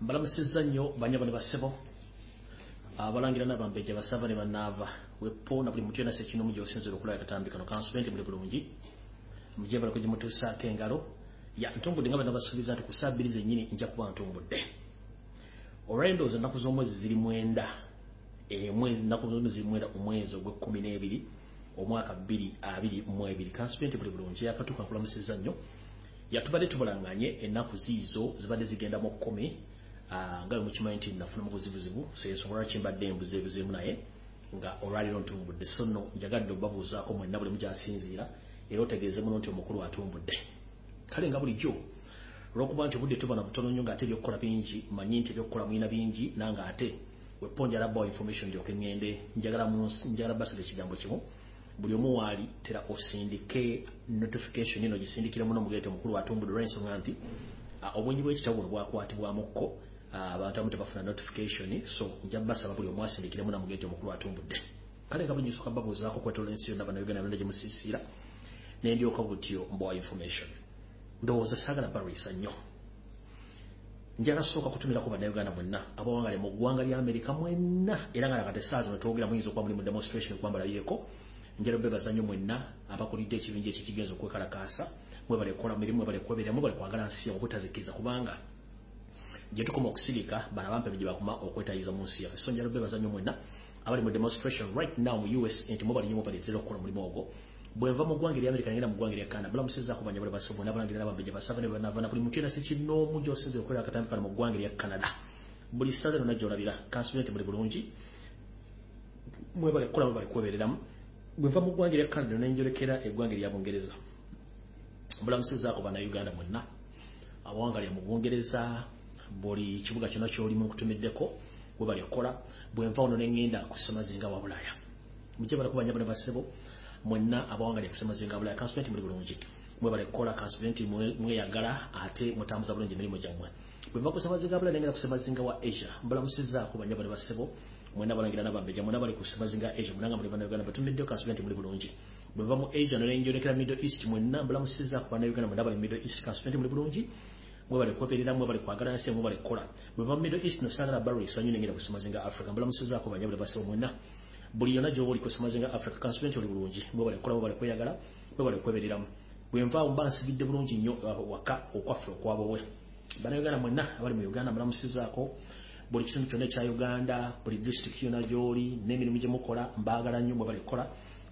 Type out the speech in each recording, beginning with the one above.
mbalamusizza nnyo banyabo ne basebo abalangira n'abambejja basava ne bannaava. Wepo na buli muntu yona sekinomu gy'osinzira okulaba akatambi kano kansubenti muli bulungi. Mujebalako gye mutuusaako engalo ya ntumbudde nga bana basuubiza nti ku saa bbiri zennyini nja kuba ntumbudde olwali ndowooza ennaku z'omwezi ziri mwenda emwezi ennaku z'omwezi ziri mwenda omwezi ogw'ekkumi n'ebiri omwaka bbiri abiri mu ebiri kansubenti buli bulungi yakatuuka nkulamusizza nnyo yatubadde tubulanganye ennaku ziizo zibadde zigenda mu kkumi nga bwe mukimanyi nti nafunamu buzibuzibu sensobola kimbadde embuzeebuzeemu naye nga olwaliro ntumbudde. So nno njagadde obabuuzaako mwenna buli mugyasinziira era otegeeze muno nti omukulu atumbudde. Kale nga bulijjo olwokuba nti obudde tubona butono nnyo ng'ate ebyokukola bingi manyi nti ebyokukola mulina bingi nanga ate wepo njala bawa information ndyoke ŋŋende. Njagala njagala basira ekigambo kimu. Buli omu waali tera osindike notification eno gisindikire muno mugeete omukulu atumbudde olw'ensonga nti obwenyi bw'ekitabo buno bwakwatibwamukko abantu abamu tebafuna notification so nja basaba buli omu asindikire muna mugeete omukulu atumbudde. Kale nga bunyusoka babuuzaako kwetola ensi yonna bannayuganda balina gye musiisira nendyoka butyo mbawa information. Ndowooza saagala barwisa nnyo. Njala sooka kutumirako bannayuganda mwenna abawangale mu ggwanga lya amerika mwenna era nga nakati saa zino twogera muyinza okuba muli mu demonstration kwambalayeeko njala bebaza nnyo mwenna abakulidde ekibinja ekyo kigenza okwekalakaasa mwebale kukola mirimu mwebale kweberera mwebale kwagala nsi yabwe butazikiriza kubanga gye tukoma okusirika bana bampe gye bakuma okwetayiza mu nsi yaffe so njala bebaza nnyo mwenna abali mu demonstration right now mu us nti mwebali nnyo mwebale tera okukola omulimu ogwo. Bwenva mu ggwanga erya amerika ngenda mu ggwanga erya canada bulamusizaako banya bali basobo nabalangira nabambejja basava ne banavana buli muntu yena sekinoomu gyosinza okukolera akatambi kano mu ggwanga erya canada. Buli ssaza nonna gyolabira kansubenti muli bulungi mwebale kukola mwebale kwebereramu. Bwenva mu ggwanga erya canada nenjolekera eggwanga erya bungereza. Bulamusizaako bannayuganda mwenna abawangalya mu bungereza buli kibuga kyonna kyolimu nkutumiddeko webali okukola bwenva ono neŋŋenda kusemazinga wa bulaaya. Mujje balakubanya bane basebo mwenna abawangalya kusemazinga bulaaya kansubenti muli bulungi. Mwebale kukola kansubenti mweyagala ate mutambuza bulungi emirimu gyammwe. Bwenva kusemazinga bulaaya nengenda kusemazinga wa asia mbulamusizaako banya bane basebo mwenna balangira nabambeja mwenna bali kusemazinga asia mwenna nga muli bannayuganda batumiddeo kansubenti muli bulungi. Bweva mu asia nonenjolekera middle east mwenna mbulamusizaako bannayuganda mwenna bali middle east kansubenti muli bulungi mwebale kweberera mwebale kwagala nsi mwebale kukola bweva mu middle east nosagala barisa nyo nengenda kusemazinga africa. Mbulamusizaako banyabule basebo mwenna buli yonna gyoba oli kusemazinga africa. Kansubenti oli bulungi mwebale kukola mwebale kweyagala mwebale kwebereramu bwenvaawo mba nsigidde bulungi nnyo waka okwaffe okwabowe bannayuganda mwenna abali mu uganda mbulamusizaako buli kitundu kyonna ekya uganda buli disitulikiti yonna gyoli n'emirimu gye mukola mbaagala nnyo mwebale kukola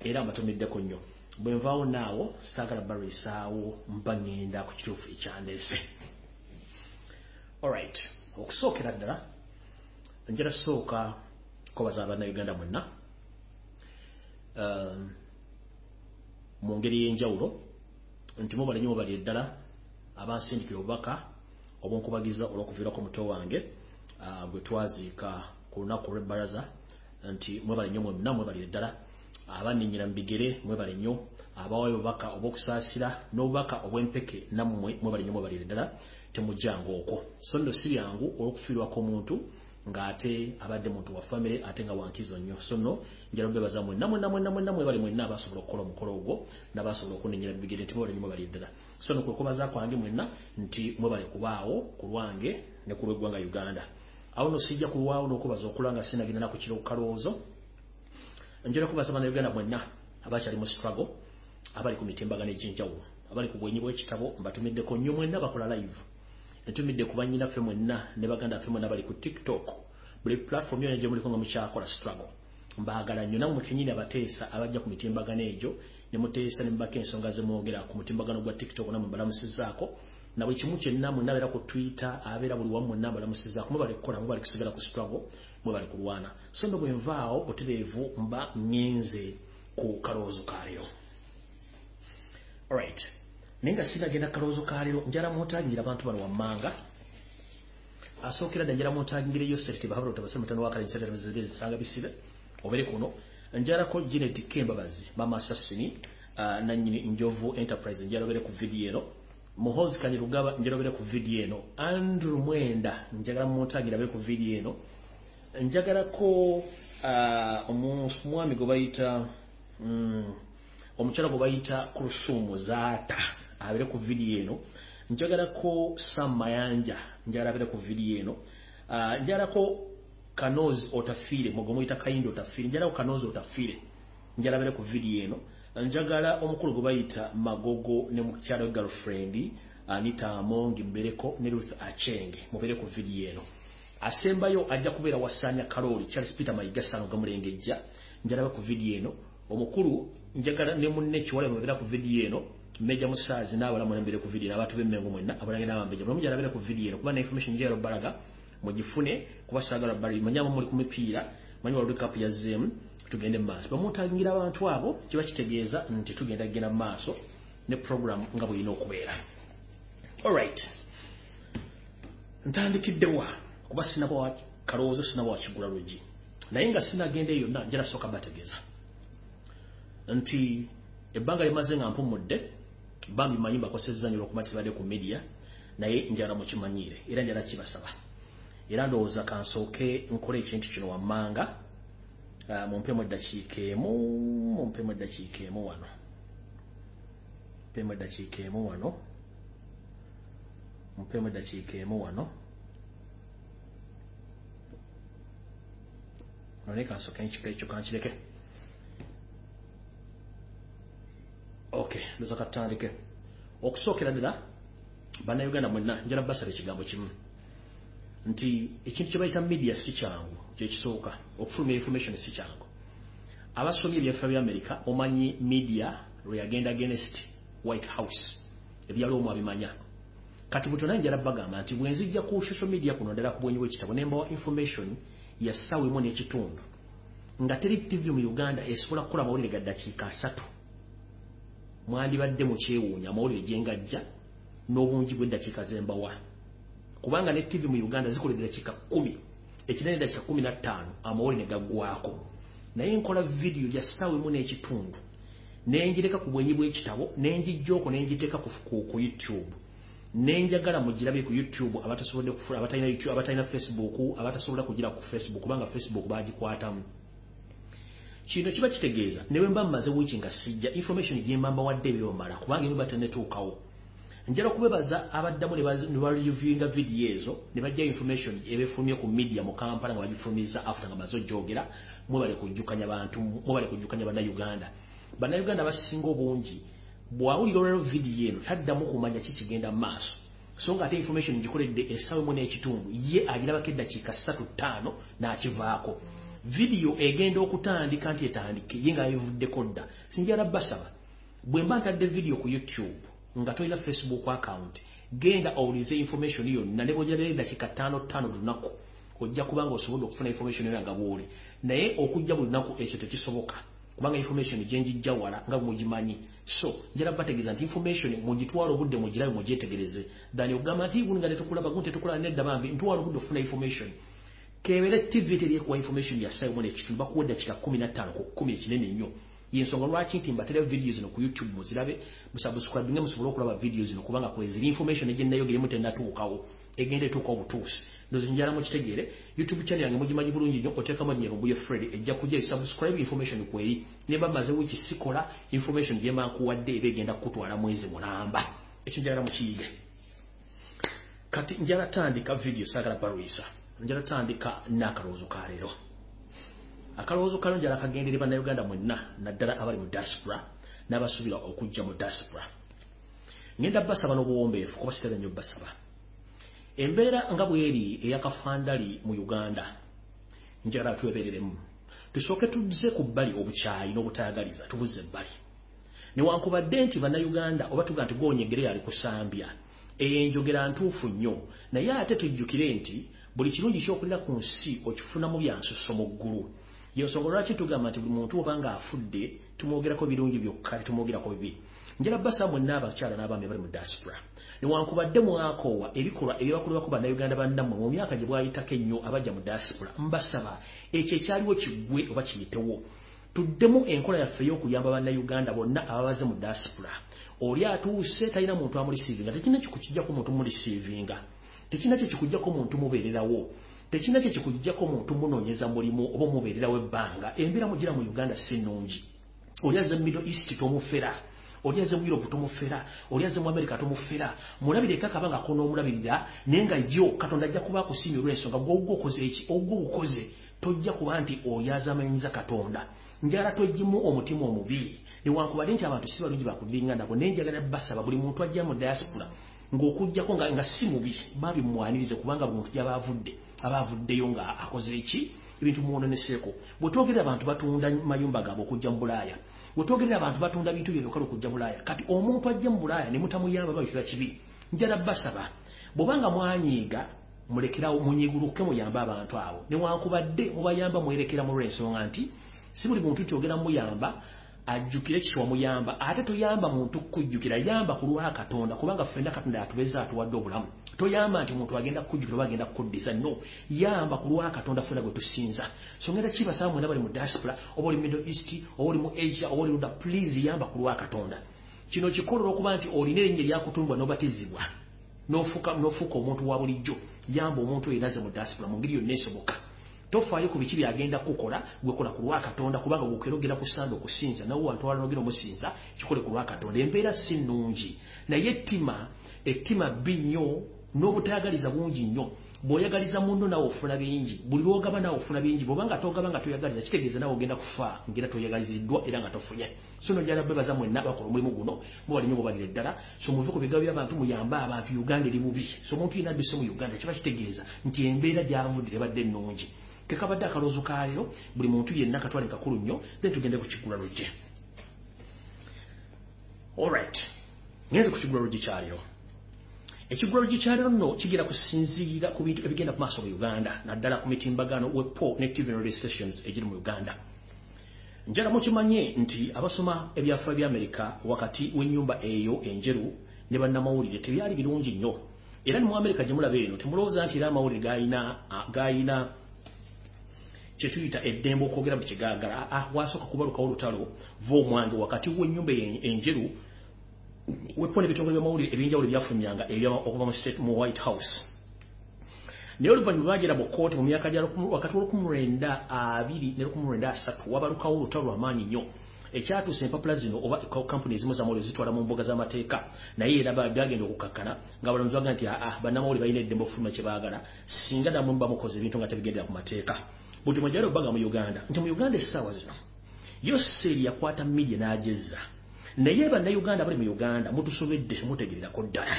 era mbatumiddeko nnyo bwenvaawo naawo saagala barwisaawo mba ŋŋenda ku kituufu ekyandeese alright okusookera ddala njala sooka kubaza abannayuganda mwenna mu ngeri y'enjawulo nti mubale nnyo mubali eddala abansindikira obubaka obunkubagiza olw'okuviirako muto wange gwe twaziika ku lunaku olw'ebbalaza nti mwebale nnyo mwenna mwebali eddala abanninyira mu bigere mwebale nnyo abawayo obubaka obw'okusaasira n'obubaka obw'empeke nammwe mwebale nnyo mwebalire ddala temujjanga okwo. So nno si byangu olw'okufiirwako omuntu ng'ate abadde muntu wa famire ate nga wankizo nnyo. So nno njala bebaza mwenna mwenna mwenna mwenna mwebale mwenna abasobola okukola omukolo ogwo n'abasobola okunninyira mu bigere nti mwebale nnyo mwebali ddala. So nno kwe kubaza kwange mwenna nti mwebale kubaawo ku lwange ne ku lw'eggwanga uganda. Awo no sijja kulwawo n'okubaza okula nga sinagenda naku kiro kalowoozo. Njala kubaza bannayuganda mwenna abakyali mu struggle abali ku mitimbagano egy'enjawulo abali ku bwenyi bw'ekitabo mbatumiddeko nnyo mwenna bakola live ntumidde ku bannyinaffe mwenna ne baganda ffe mwenna bali ku tiktok. Buli platform yona gye muliko nga mukyakola struggle. Mbaagala nnyo namwe kenyini abateesa abajja ku mitimbagano egyo ne muteesa ne mubaka ensonga ze mwogera ku mutimbagano gwa tiktok namwe mbalamusizaako. Na buli kimu kyenna mwenna abeera ku twitter abeera buli wamu mwenna mbalamusizaako. Mwe bali kukola mwe bali kusigala ku struggle mwe bali kulwana. So ndo bwe nvaawo butereevu mba ŋŋenze ku kalowoozo kaleero alright naye nga sinagenda kalowoozo kaleero njala mutangira abantu bano wammanga asookera dda njala mutangira yoseri tebahabula otabase mutano wakaleisanga bisibe obere kuno. Njalako genet kembabazi mama assassini uh, nanyini njovu enterprise njalobere ku vidiyo eno. Muhozi kanyirugaba njalobere ku vidiyo eno. Andrew mwenda njagala mutangira abe ku vidiyo eno. Njagalako uh, omwami gwe bayita mm, omukyala gwe bayita kurusumu zaata abere ku vidiyo eno. Njagalako sam mayanja njagala abeere ku vidiyo eno. Uh, njagalako kanozi otafiire mwegomuyita kayindi otafiire njagalako kanozi otafiire njagala abeere ku vidiyo eno. Njagala omukulu gwe bayita magogo ne mukyala we girlfriend anita amongi mbereko ne ruth achenge mubeere ku vidiyo eno. Asembayo ajja kubeera wasanya kaloli charles peter mayiga sano gamulengejja njalabe ku vidiyo eno. Omukulu njagala ne munne kiwala mubeera ku vidiyo eno meja musaazi n'abalamu nembere ku vidiyo abantu b'emmengo mwenna abalange n'abambeja bulamu jalabere ku vidiyo eno kuba na information njagala obbalaga mugifune kuba saagala bali manyamu muli ku mipiira manyi world cup yazzeemu tugende mu maaso. Bamutagingira abantu abo kiba kitegeeza nti tugenda kgenda mu maaso ne program nga bwelina okubeera. Alright ntandikiddewa kuba sinaba kalowoozo sinaba wakigula luggi. Naye nga sinagenda eyo yonna njala sooka bategeeza nti ebbanga limaze nga mpumudde bambi manyi mbakosezza nnyo lwokuba tibadde ku media naye njala mukimanyiire era njala kibasaba. Era ndowooza kansooke nkole ekintu kino wammanga mumpemu eddakiika emu mumpemu eddakiika emu wano. Mpemu eddakiika emu wano mpemu eddakiika emu wano. None kansooke nkika ekyo kankireke okay ndoza katandike. Okusookera ddala bannayuganda mwenna njala basaba ekigambo kimu. Nti ekintu kye bayita media si kyangu kyekisooka okufulumya information si kyangu. Abasomye ebyafa bya america omanyi media lwe yagenda against white house. Ebyaliwo abimanya. Kati buto naye njala bagamba nti bwenzijja ku social media kuno ddala ku bwenyi bwekitabo nembawa information ya ssaawa emu n'ekitundu. Nga teri tv mu uganda esobola kukola amawulire ga ddakiika asatu mwandibadde mukyewuunya amawulire gyengajja n'obungi bw'eddakiika zembawa. Kubanga ne tv mu uganda zikola eddakiika kumi ekinene eddakiika kumi na ttaano amawulire ne gaggwako naye nkola vidiyo gya ssaawa emu n'ekitundu nenjireka ku bwenyi bw'ekitabo nenjijjaoko nenjiteeka ku, youtube. Nenjagala mugirabe ku youtube abatasobodde abatalina facebook abatasobola kugira ku facebook kubanga facebook bagikwatamu kino kiba kitegeeza newe mba mmaze wiiki nga sijja information gyemba mbawadde ebyomala kubanga ebiba tenetuukawo njala kubebaza abaddamu ne bareviewinga vidiyo ezo ne bajja information ebefulumye ku media mu kampala nga bagifulumiza after nga maze ojjogera mwebale kujjukanya bantu mwebale kujjukanya bannayuganda. Bannayuganda basinga obungi bwawulira olwalo vidiyo eno taddamu kumanya kikigenda mu maaso. So nga ate information ngikoledde essaawa emu n'ekitundu ye agirabako eddakiika ssatu ttaano n'akivaako vidiyo egenda okutandika nti etandike ye ngaayivuddeko dda. Sinjala basaba bwe mba ntadde vidiyo ku youtube nga tolina facebook account genda owulize information yonna ne bwogirabira eddakiika ttaano ttaano lunaku ojja kubanga osobodde okufuna information yonna nga bwoli. Naye okujja buli lunaku ekyo tekisoboka kubanga information gyenjijja wala nga mugimanyi. So njala bategeeza nti information mugitwala obudde mugirabe mugyetegereze dani okugamba nti guno nga tetukulaba guno tetukulaba nedda bambi ntwala obudde okufuna information kebere tv teriyekuwa information ya saa omwana ekitundu bakuwa eddakiika kumi na ttaano ku kkumi ekinene nnyo yensonga lwaki nti mbatera vidiyo zino ku youtube muzirabe musubscribinge musobole okulaba vidiyo zino kubanga kweziri information egyenayogerimu tenatuukawo egenda etuuka obutuusi. Ndozi njala mukitegeere youtube channel yange mugimanyi bulungi nnyo oteekamu nyerombuye fred ejja kujja subscribe information kweri neba maze wiki sikola information gyemba nkuwadde eba egenda kukutwala mwezi mulamba. Ekyo njala mukiyige kati njala tandika vidiyo saagala balwisa njala tandika n'akalowoozo ka leero. Akalowoozo kalo njala kagendere bannayuganda mwenna naddala abali mu diaspora n'abasuubira okujja mu diaspora. Ngenda basaba n'obuwombeefu kuba sitera nnyo basaba. Embeera nga bweri eyakafandali mu uganda njagala twebereremu tusooke tuzze ku bbali obukyayi n'obutayagaliza tubuzze ebbali. Newankubadde nti bannayuganda oba tuga nti gwonyegere yali kusambya eyo enjogera ntuufu nnyo naye ate tujjukire nti buli kirungi kyokulira ku nsi okifunamu byansusso mu ggulu. Yensonga lwaki tugamba nti buli muntu oba nga afudde tumwogerako birungi byokka tumwogerako bibi? Njala basa mwenna abakyala n'abaami bali mu diaspora. Newankubadde mwakoowa ebikolwa ebyabakolebwako bannayuganda bannammwe mu myaka gye bwayitako ennyo abajja mu diaspora mbasaba ekyo ekyaliwo kiggwe oba kiyitewo. Tuddemu enkola yaffe ey'okuyamba bannayuganda bonna ababaze mu diaspora. Oli atuuse talina muntu amulisiivinga tekina kikukijjako muntu mulisiivinga tekina kye kikujjako muntu mubeererawo tekina kye kikujjako muntu munoonyeza mulimu oba mubeererawo ebbanga. Embeera mugira mu uganda si nnungi. Oli azza middle east tomufera oli aze mu europe tomufera oli aze mu america tomufera. Mulabireko akaba nga konoomulabirira naye nga yo katonda ajja kuba akusiimye olw'ensonga gwogwo okoze eki? Ogwo okoze. Tojja kuba nti oyazamanyiriza katonda. Njagala togimu omutima omubi. Newankubadde nti abantu si balungi bakudinga nabo naye njagala basaba buli muntu ajja mu diaspora ng'okugjako nga, nga si mubi babi mumwanirize kubanga buli muntu gyaba avudde aba avuddeyo nga akoze eki? Ebintu mwononeseeko. Bwe twogerera abantu batunda mayumba gaabwe okujja mu bulaaya bwe twogerera abantu batunda bintu byebyokkala okujja bulaaya kati omuntu ajja mu bulaaya ne mutamuyamba babikira kibi njala basaba bw'obanga mwanyiiga mulekerawo munyiguluke muyambe abantu abo. Newankubadde mubayamba mwerekera mu lw'ensonga nti si buli muntu kyogera muyamba ajjukire kiki wamuyamba ate toyamba muntu kujjukira yamba ku lwa katonda kubanga ffenna katonda yatubeza atuwadde obulamu. Toyamba nti omuntu agenda kukujjukira oba agenda kukuddisa no. Yamba ku lwa katonda ffenna gwe tusinza. So ngenda kibasaba mwena bali mu diaspora oba oli middle east oba oli mu asia oba oli luda please yamba ku lwa katonda. Kino kikolera okuba nti olina erinnya eryakutumbwa n'obatizibwa n'ofuuka omuntu wa bulijjo. Yamba omuntu oyo naze mu diaspora mu ngeri yonna esoboka tofaayo ku biki byagenda kukola gwekola ku lwa katonda kubanga gwekerogera kusanza okusinza nawe wantu wala nogera omusinza kikole ku lwa katonda. Embeera si nnungi. Naye ettima ettima bbi nnyo n'obutayagaliza bungi nnyo. Bw'oyagaliza munno nawe ofuna bingi. Buli lwogaba nawe ofuna bingi. Bwobanga togaba nga toyagaliza kitegeeza nawe ogenda kufa ngera toyagaliziddwa era nga tofunye. So nojala bebaza mwenna bakola omulimu guno mubalimi mubalire ddala so muve ku bigabo by'abantu muyambe abantu uganda eri bubi. So omuntu yina adduse mu uganda kiba kitegeeza nti embeera gyavudde tebadde ennungi kekabadde akaloozo kaleero buli muntu yenna katwale kakulu nnyo then tugende ku kigula lujje alright ngenze ku kigula lujje kyaleero ekigula lujje kyaleero nno kigenda kusinziirira ku bintu ebigenda ku maaso mu uganda naddala ku mitimbagano wepo ne tv radio stations egiri mu uganda. Njala mukimanye nti abasoma ebyafaayo bya amerika wakati w'ennyumba eyo enjeru ne bannamawulire tebyali birungi nnyo. Era ne mu amerika gye mulaba eno temulowooza nti era amawulire gayina gayina kyetuyita eddembe okwogera buli kyegaagala wasooka kubalukawo olutalo va omwange wakati w'ennyumba enjeru wepo n'ebitongole by'amawulire ebyenjawulo ebyafulumyanga okuva mu white house. Naye oluvannyuma bagera mu kooti mu myaka wakati wa1923 ne 1923 wabalukawo olutalo lwamaanyi nnyo. Ekyatuusa empapula zino oba kampuni ezimu zamawulire zitwala mu mbuga z'amateeka. Naye era byagenda okukakkana nga balamuzi baga nti aa bannamawulire balina eddembe okufuluma kye baagala. Singa namwe muba mukoze ebintu nga tebigendera ku mateeka buli mwejala obaga mu uganda nti mu uganda essaawa zino yo seeri yakwata midiya n'agezza. Naye bannayuganda bali mu uganda mutusobedde temutegererako ddala.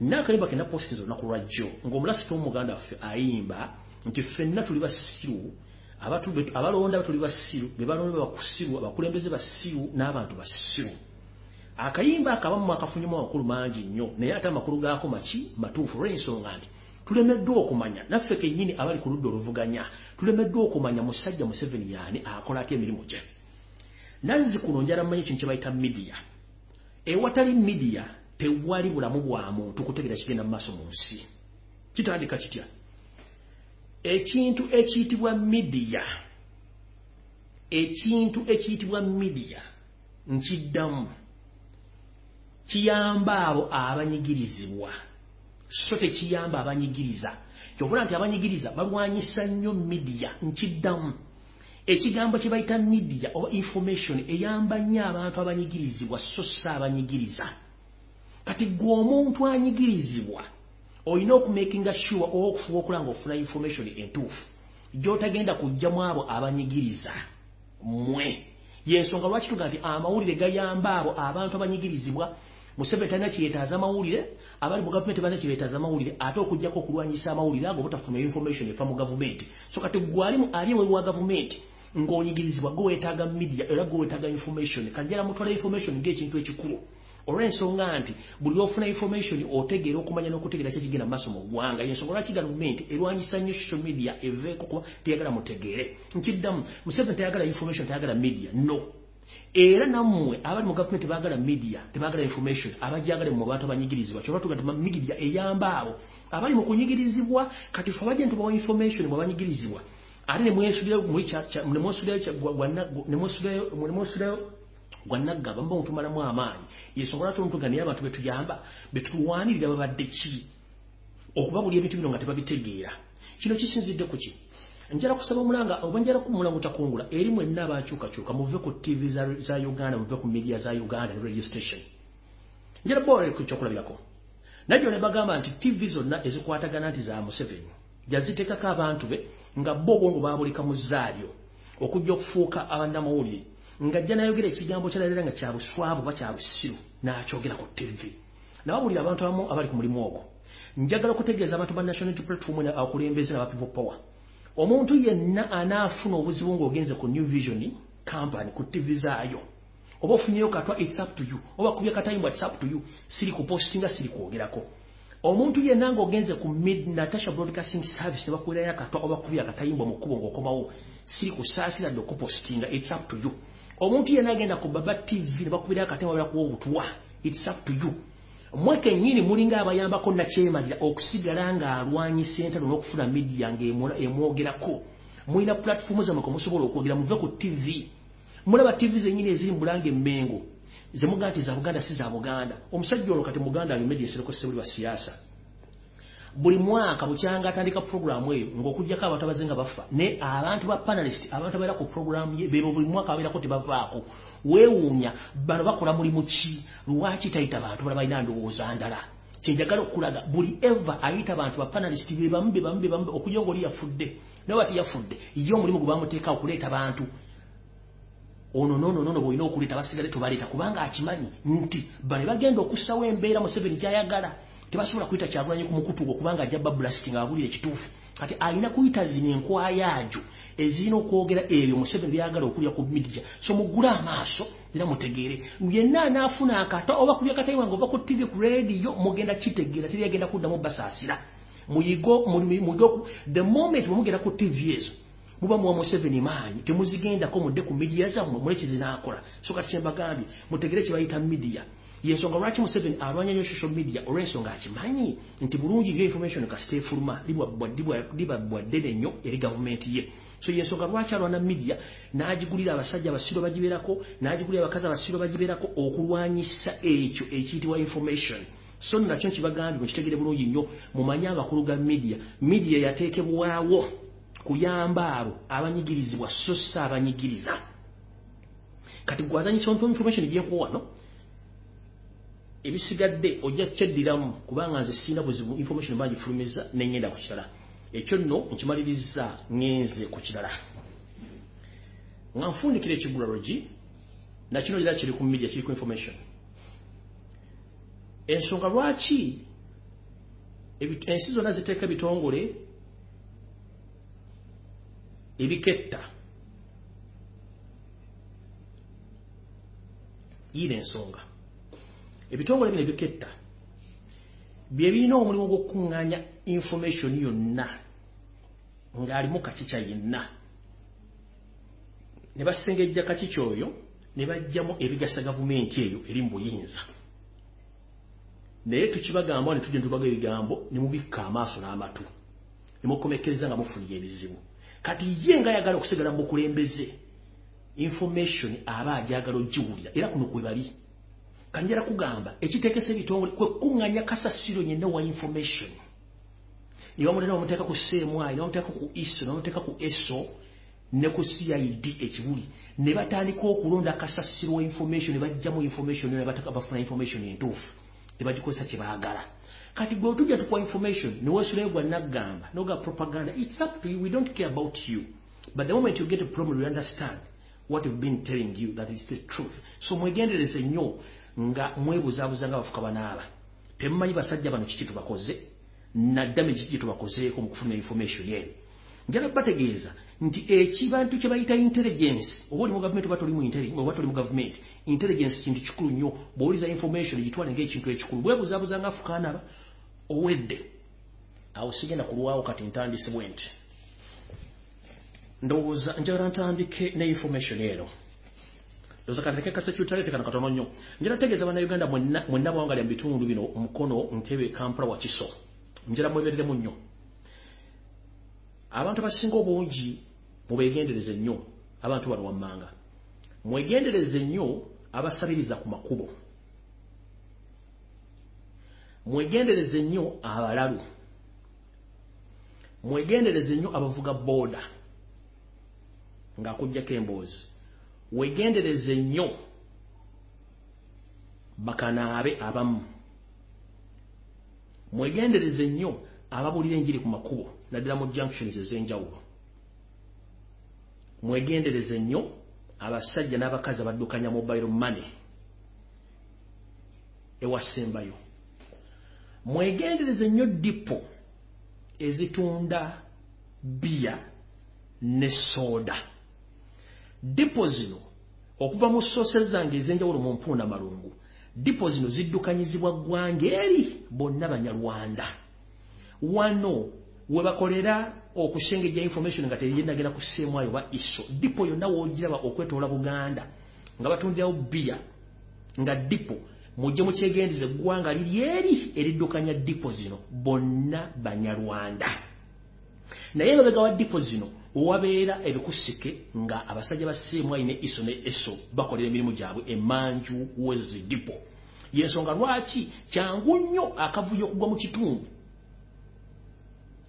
Naakalimba kena positiza olunaku lwajjo ng'omulasito w'omuganda waffe ayimba nti ffenna tuli basiru abalonda tuli basiru be balonda bakusiru abakulembeze basiru n'abantu basiru akayimba akabamu akafunyemu amakulu mangi nnyo naye ate amakulu gaako maki matuufu olw'ensonga nti tulemeddwa okumanya naffe kennyini abali ku ludda oluvuganya tulemeddwa okumanya musajja museveni yaani akola atya emirimu gye? Nazzi kuno njala mmanyi ekintu kye bayita midiya ewatali midiya tewali bulamu bwa muntu kutegeera kigenda mu maaso mu nsi. Kitandika kitya? Ekintu ekiyitibwa midiya ekintu ekiyitibwa midiya nkiddamu kiyamba abo abanyigirizibwa so tekiyamba abanyigiriza. Kyobula nti abanyigiriza balwanyisa nnyo midiya nkiddamu. Ekigambo kye bayita midiya oba information eyamba nnyo abantu abanyigirizibwa so si abanyigiriza. Kati gwe omuntu anyigirizibwa olina okumakinga sure oba okufuba okula nga ofuna information entuufu gyotagenda kujjamu abo abanyigiriza mmwe. Yensonga lwaki tuga nti amawulire gayamba abo abantu abanyigirizibwa museveni talina kyeyetaaza amawulire abali mu gavumenti balina kyebetaaza amawulire ate okugjako okulwanyisa amawulire ago obutafuna information efa mu gavumenti. So kati gwalimu ali eweru wa gavumenti ng'onyigirizibwa gwe weetaaga media era gwe weetaaga information kanjala mutwala information ng'ekintu ekikulu. Olw'ensonga nti buli lwofuna information otegeera okumanya n'okutegeera kyekigenda mu maaso mu ggwanga. Yensonga lwaki gavumenti erwanyisa nnyo social media eveeko kuba teyagala mutegeere? Nkiddamu museveni teyagala information teyagala media no era nammwe abali mu gavumenti baagala media tebaagala information abajagala mu bantu abanyigirizibwa. Kyoba tuga media eyamba abo abali mu kunyigirizibwa kati fe abajja ntubawa information mwe banyigirizibwa. Ate nemwesulayo gwannaggamba mba mutumalamu amaanyi. Yensonga lwaki omutuga naye abantu betuyamba betulwanirira babadde ki? Okuba buli ebintu bino nga tebabitegeera. Kino kisinzidde ku ki njala kusaba omulanga oba njala kumulango takungula eri mwenna abakyukakyuka muve ku tv za, za uganda muve ku media za uganda ne radio station. Njala bola kyokulabirako. Najjo ne bagamba nti tv zonna ezikwatagana nti za museveni yaziteekako abantu be nga bo obwongo babulika mu zaalyo okujja okufuuka abannamawulire ng'ajja nayogera ekigambo kyalalera nga kya buswavu oba kya busiru n'akyogera ku tv nawabulira abantu abamu abali ku mulimu ogwo. Njagala okutegeeza abantu ba national platform abakulembeze n'aba people power omuntu yenna anaafuna obuzibu ng'ogenze ku new vision company ku tv zaayo. Oba ofunyeyo katwa its up to you. Oba kubya katayimbwa its up to you. Siri kupostinga siri kwogerako. Omuntu yenna ng'ogenze ku mid natasha broadcasting service ne bakuwerayo akatwa oba kubya akatayimbwa mu kkubo ng'okomawo siri kusaasira dde okupostinga its up to you. Omuntu yenna agenda ku baba tv ne bakubirayo akatayimbwa balakuwa obutwa its up to you mwe kennyini mulinga abayambako nakyemalira okusigala ng'alwanyisa entalo n'okufuna midiya ng'emwogerako mulina pulatifomu zammwe kwe musobola okwogera muve ku tv mulaba tv zennyini eziri mu bulanga emmengo. Zemuga nti za buganda si za buganda. Omusajja olwo kati muganda alimedi eserokosebuli wa siyaasa buli mwaka bukyanga atandika puroguramu eyo ng'okugjako abantu abaze nga bafa ne abantu ba panelist abantu abaera ku puroguramu ye bebo buli mwaka babeerako tebavaako weewuunya bano bakola mulimu ki? Lwaki tayita bantu bala balina ndowooza ndala? Kyenjagala okulaga buli eva ayita abantu ba panelist be bamu be bamu be bamu okujja ngaoli yafudde naye bati yafudde ye omulimu gwe bamuteeka okuleeta bantu ono nono nono bwolina okuleeta basigale tubaleeta kubanga akimanyi nti bale bagenda okussawo embeera museveni gyayagala tebasobola kuyita kyagulanyi ku mukutu gwe kubanga ajja babulasiti nga abulira ekituufu kati alina kuyita zino enkwayaajo ezirina okwogera ebyo museveni byagala okulya ku midiya so mugule amaaso era mutegeere. Yenna anaafuna akata oba kulya katayiwa nga ova ku tv ku rediyo mugenda kitegeera. Teri agenda kuddamu basaasira muyigo the moment bwemugenda ku tv ezo muba muwa museveni maanyi temuzigendako mudde ku midiya zammwe muleki zinaakola so kati kyembagambye mutegere kyebayita midiya yensonga lwaki museveni alwanya nnyo social media olw'ensonga akimanyi nti bulungi nnyo information kasita efuluma libabwa ddene nnyo eri gavumenti ye. So yensonga lwaki alwana media? N'agigulira abasajja abasiro bagibeerako n'agigulira abakazi abasiro bagibeerako okulwanyisa ekyo ekiyitibwa information. So nakyo nkibagambye mukitegere bulungi nnyo mumanye abakulu ga media. Media yateekebwawo kuyamba abo abanyigirizibwa so si abanyigiriza. Kati gwazanyisa information gyekuwa wano ebisigadde ojja kyeddiramu kubanga nze sirina buzibu information bagifulumiza neŋŋenda ku kirala. Ekyo nno nkimaliriza ŋŋenze ku kirala. Nga nfundikira ekigulalogi nakino era kiri ku media kiri ku information. Ensonga lwaki ensi zonna ziteeka bitongole ebiketta? Yiina ensonga ebitongole bino ebiketta bye birina omulimu gw'okukuŋŋaanya information yonna ng'alimu kakica yenna. Ne basengejja kakica oyo ne bajjamu ebigasa gavumenti eyo eri mu buyinza. Naye tukibagamba ne tujja netubaga ebigambo ne mubikka amaaso n'amatu ne mukomekereza nga mufunye ebizibu. Kati ye nga ayagala okusigala mu bukulembeze information aba agyagala ogiwulira era kuno kwe bali kanjala kugamba ekitekesa ebitongole kwe kuŋŋanya kasasiro yenna wa information. Niwamulina bamuteeka ku cmi nibamuteeka ku iso nibamuteeka ku eso ne ku cid ekibuli ne batandika okulonda kasasiro wa information ne bajjamu information ne bafuna information entuufu ne bagikozesa kye baagala. Kati gwe otujja tukuwa information neweesulayo gwa naggamba noga propaganda it's up to you we don't care about you. But the moment you get a problem you understand what we've been telling you that is the truth. So mwegendereze nnyo nga mwebuzaabuza nga bafuka banaaba. Temumanyi basajja bano kiki tubakoze? Naddame kiki tubakozeeko mu kufuna information eno? Njala bategeeza nti ekibantu kye bayita intelligence oba oli mu gavumenti oba toli mu gavumenti intelligence kintu kikulu nnyo bw'oliza information gitwale ng'ekintu ekikulu bwebuzaabuza nga afuka anaaba owedde. Awo sigenda kulwawo kati ntandise bwe nti ndowooza njagala ntandike ne information eno ndowooza kateke kasekyutalete kano katono nnyo njala tegeeza bannayuganda mwenna bwangalya mu bitundu bino omukono ntebe kampala wakiso njala mwebereremu nnyo abantu abasinga obungi mubegendereze nnyo abantu bano wammanga. Mwegendereze nnyo abasabiriza ku makubo. Mwegendereze nnyo abalalu. Mwegendereze nnyo abavuga booda ng'akuggyako emboozi wegendereze nnyo bakanaabe abamu. Mwegendereze nnyo ababuulira enjiri ku makubo naddala mu junctions ez'enjawulo. Mwegendereze nnyo abasajja n'abakazi abaddukanya mobile money. Ewasembayo. Mwegendereze nnyo dipo ezitunda bbiya ne sooda dipo zino okuva mu soose zange ez'enjawulo mu mpuuna malungu dipo zino ziddukanyizibwa ggwanga eri bonna banyarwanda. Wano we bakolera okushengejja information nga teyenagenda ku seemwayo ba iso dipo yonna woogiraba okwetoola buganda nga batundirawo bbiya nga dipo mujje mukyegendeze eggwanga liri eri eriddukanya dipo zino bonna banyarwanda naye emabega wa dipo zino wabeera ebikusike nga abasajja ba seemwayi ne iso ne eso bakolera emirimu gyabwe emanju wezo zidipo yensonga lwaki kyangu nnyo akavuyo okugwa mu kitundu?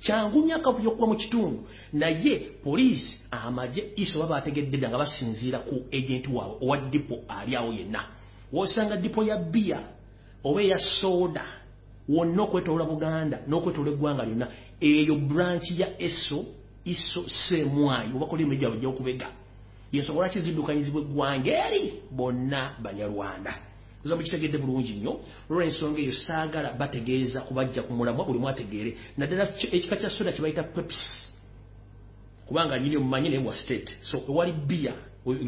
Kyangu nnyo akavuyo okugwa mu kitundu? Naye poliisi amagye iso baba bategedde dda nga basinziira ku egenti waabwe owa dipo ali awo yenna. Wosanga dipo ya bbiya oba eya sooda wonna okwetoola buganda n'okwetoola eggwanga lyonna. Eyo branchi ya eso iso seemwayi obakola emirimu gyabwe ejja okubega. Yensonga lwaki ziddukanyizibwa eggwanga eri bonna banyarwanda. Oza mukitegedde bulungi nnyo olwensonga eyo saagala bategeeza kubajja ku mulamwa buli mwategeere naddala ekika kya soda kye bayita peps kubanga nyini omumanyi naye bwa state. So ewali bbiya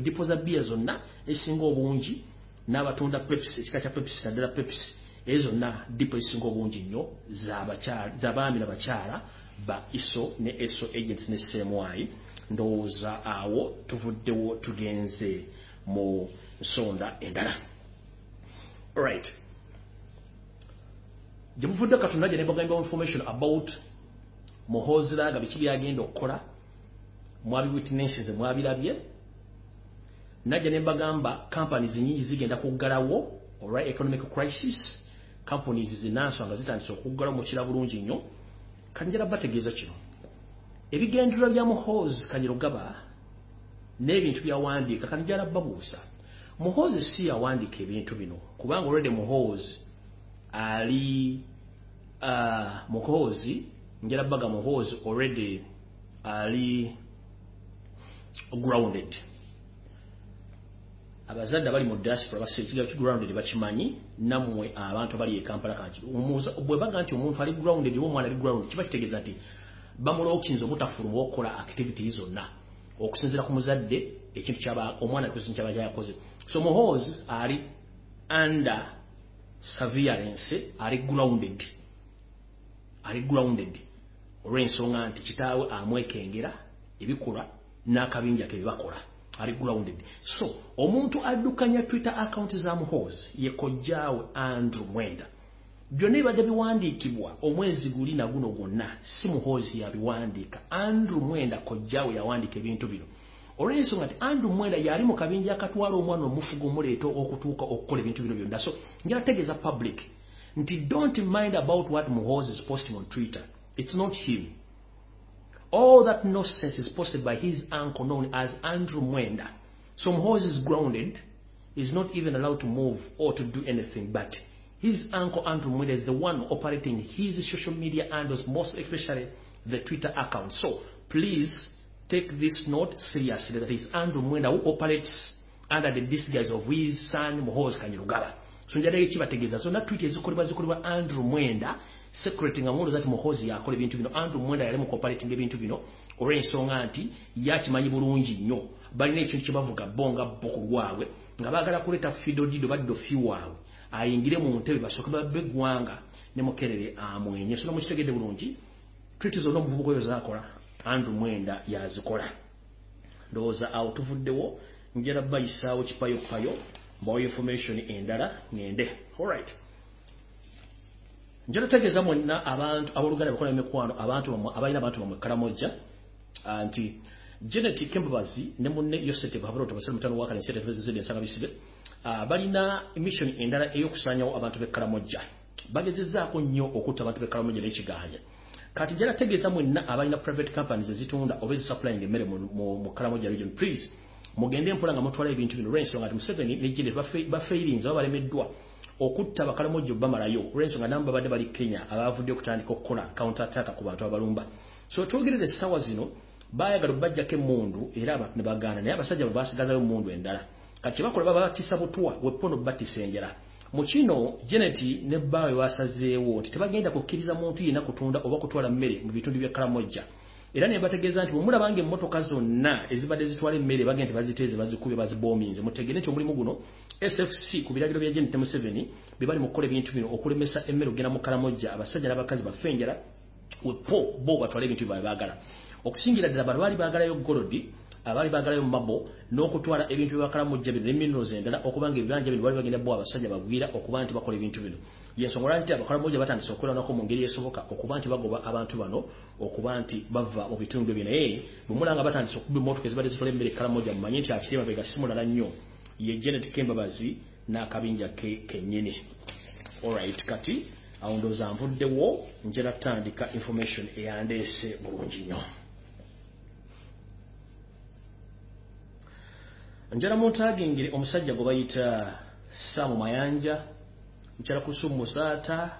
dipo za bbiya zonna ezisinga obungi n'abatunda peps ekika kya peps naddala peps ezo zonna dipo ezisinga obungi nnyo z'abaami n'abakyala ba iso ne eso agents ne seemwayi ndowooza awo tuvuddewo tugenze mu nsonda endala. Right gye muvudde katonda gye nebagamba information about muhoziraga biki byagenda okukola mwabi witnesses mwabirabye najja nebagamba companies nyingi zigenda kuggalawo olwa economic crisis companies zinansonga zitandise okuggalawo mukira bulungi nnyo kanjala bategeeza kino. Ebigendera bya muhoozi kanyirogaba n'ebintu byawandiika kanjala babuusa. Muhoozi si yawandiika ebintu bino kubanga olwedde muhoozi ali uh, muhoozi njala baga muhoozi already ali grounded abazadde abali mu diaspora basekiga ki grounded bakimanyi nammwe abantu bali e Kampala kanti bwe baga nti omuntu ali grounded oba omwana ali grounded kiba kitegeeza nti bamulookinza obutafuluma okukola activities zonna okusinziira ku muzadde ekintu kyaba omwana alikuzinja kyaba kyayakoze so muhoozi ali under surveillance ali grounded ali grounded olw'ensonga nti kitaawe amwekengera ebikolwa n'akabinja ke bibakola ali grounded. So omuntu addukanya twitter account za muhoozi ye kojjaawe andrew mwenda. Byonna ebibadde biwandiikibwa omwezi guli na guno gwonna si muhoozi yabiwandiika. Andrew mwenda kojjaawe yawandiika ebintu bino. Olw'ensonga nti andrew mwenda yali mu kabinja akatwala omwana omufuga omuleeta okutuuka okukola ebintu bino byonna. So njala tegeeza public nti don't mind about what muhoozi is posting on twitter. It's not him all that nonsense is posted by his uncle known as Andrew Mwenda. So Moses is grounded, is not even allowed to move or to do anything, but his uncle Andrew Mwenda is the one operating his social media handles, most especially the Twitter account. So please take this note seriously that is Andrew Mwenda who operates under the disguise of his son Mohoz Kanyirugaba. so njalayo kibategeeza zonna zikolebwa andrew mwenda security nga muwoloza ti muhozi yakola ebintu bino. Andrew mwenda yali mucooperating ebintu bino olw'ensonga nti yakimanyi bulungi nnyo. Balina ekintu kyebavuga bo nga bo ku lwabwe nga baagala kuleeta fidodido baddo fi waabwe. Ayingire mu ntebe basooke babbe eggwanga ne mukerere amwenye sona mukitegedde bulungi twiti zonna omuvubuka oyo zakola andrew mwenda yazikola. Ndowooza awo tuvuddewo njala bayisaawo kipayopayo mbawo information endala ngende alright njala tegeeza mwenna abantu abooluganda bakola emikwano abantu abalina abantu bamwe kalamojja nti Janet Kembabazi ne munne Yosete Bahabaro tabasale mutano waka ne sete zede nsanga bisibe balina mission endala eyokusanyawo abantu be kalamojja bagezezzaako nnyo okutta abantu be kalamojja n'ekiganja kati njala tegeeza mwenna abalina private companies ezitunda oba ezisupplying emmere mu kalamoja region. Please mugende mpola nga mutwala ebintu bino. Olw'ensonga nti museveni nejjire bafeirinze oba balemeddwa okutta abakalamoja bamalayo olw'ensonga namu babadde bali kenya abavudde okutandika okukola counter attack ku bantu abalumba. So twogerere essaawa zino baayagala okubajjako emmundu era abantu ne bagaana naye abasajja bwe basigazayo emmundu endala. Kati kyebakola babatisa butwa wepono batisa enjala. Mu kino geneti ne bbaawe basazeewo nti tebagenda kukkiriza muntu yenna kutunda oba kutwala mmere mu bitundu by'ekkalamojja era ne bategeeza nti bwemulaba nga emmotoka zonna ezibadde zitwala emmere bagenda nti baziteeze bazikubye baziboominze. Mutegere nti omulimu guno sfc ku biragiro bya geneti museveni bye bali mu kukola ebintu bino okulemesa emmere okugenda mu kalamojja abasajja n'abakazi bafe enjala wepo bo batwale ebintu bye baagala. Okusingira ddala bano baali baagalayo golodi abaali baagalayo mabo n'okutwala ebintu byebakala mujja bino neminerals endala okubanga ebibanja bino bali bagenda bo abasajja bagwira okuba nti bakola ebintu bino yensonga lwaki nti abakala mujja batandise okweranako mu ngeri esoboka okuba nti bagoba abantu bano okuba nti bava mu bitundu byo naye bwemulanga batandise okuba emmotoka ezibadde zitola emmere ekkala mujja mumanye nti akirema bega simulala nnyo. Ye genet kembabazi n'akabinja ke kennyini. Alright kati awo ndooza nvuddewo njera tandika information eyandeese bulungi nnyo. Njala muntagingire omusajja gwe bayita saamu mayanja mukyala kusumu musaata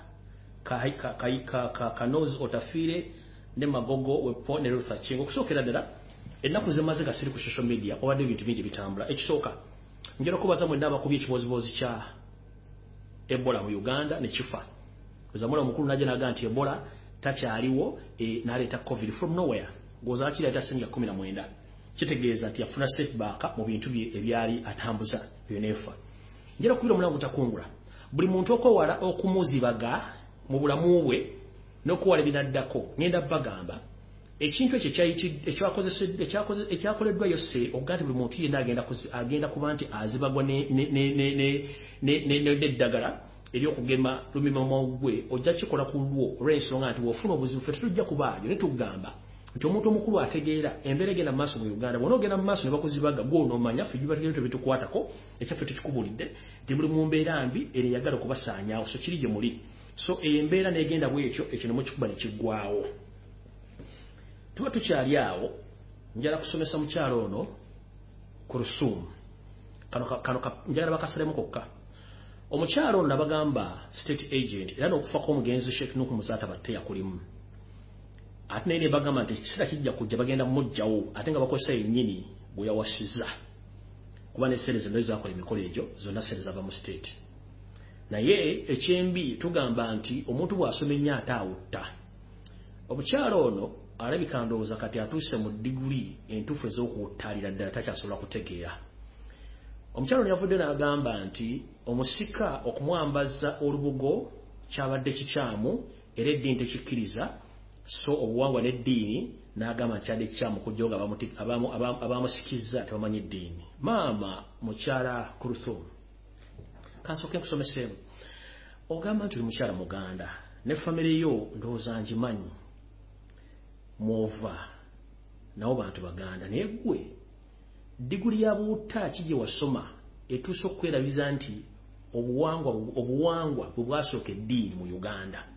kanozi otafiire ne magogo wepo ne luther king okusookera ddala ennaku zimaze nga siri ku social media obadde ebintu bingi bitambula ekisooka njala okubaza mwenna abakubye ekiboziboozi kya ebola mu uganda ne kifa zamula omukulu najja naga nti ebola takyaliwo e, naleeta covid from nowhere. Ngoza kireeta senyiga kumi na mwenda. Kitegeeza nti yafuna setback mu bintu bye ebyali atambuza byonefa njera kubira omulango takungula buli muntu okwewala okumuzibaga mu bulamu bwe n'okuwala ebinaddako ngenda bagamba ekintu ekyo ekyakoleddwa yose okuga nti buli muntu yenna agenda kuba nti azibagwa n'eddagala eryokugema lumimamwa gwe ojja kikola ku lwo olw'ensonga nti wofuna obuzibu fe tetujja kubaayo ne tugamba nti omuntu omukulu ategeera embeera egenda mu maaso mu uganda bwona ogenda mu maaso ne bakuzibaga gwonoomanya ffe jubategere tebitukwatako ekyaffe tukikubulidde nti buli mu mbeera mbi eno eyagala okubasaanyaawo so kiri gye muli. So eyo embeera negenda bwekyo ekyo nemukikuba nekiggwawo tuba tukyali awo njala kusomesa mukyalo ono ku lusuumu kano njagala bakasalemu kokka. Omukyalo ono nabagamba state agent era n'okufa kw'omugenzi sheekh nuku musaata batte yakulimu ate naye nebagamba nti ekiseera kijja kujja bagenda mumugjawo ate nga bakozesa yennyini gwe yawasiza. Kuba nesente zino ezakola emikolo egyo zonna sente zava mu state. Naye ekyembi tugamba nti omuntu bw'asoma ennyo ate awutta. Omukyalo ono alabika ndowooza kati atuuse mu diguli entuufu ez'okuwuttaalira ddala takyasobola kutegeera. Omukyalo ono yavudde n'agamba nti omusika okumwambaza olubugo kyabadde kikyamu era eddiini tekikkiriza so obuwangwa n'eddiini n'agamba kyadde kikyamu kujjawo nga abamusikizza tebamanyi eddiini. Maama mukyala kuruthumu kansooke nkusomeseemu ogamba nti oli mukyala muganda ne famire yo ndowooza ngimanyi mwova nabo bantu baganda. Naye ggwe diguli ya buwutta ki gye wasoma etuusa okwerabiza nti obuwangwa bwe bwasooka eddiini mu uganda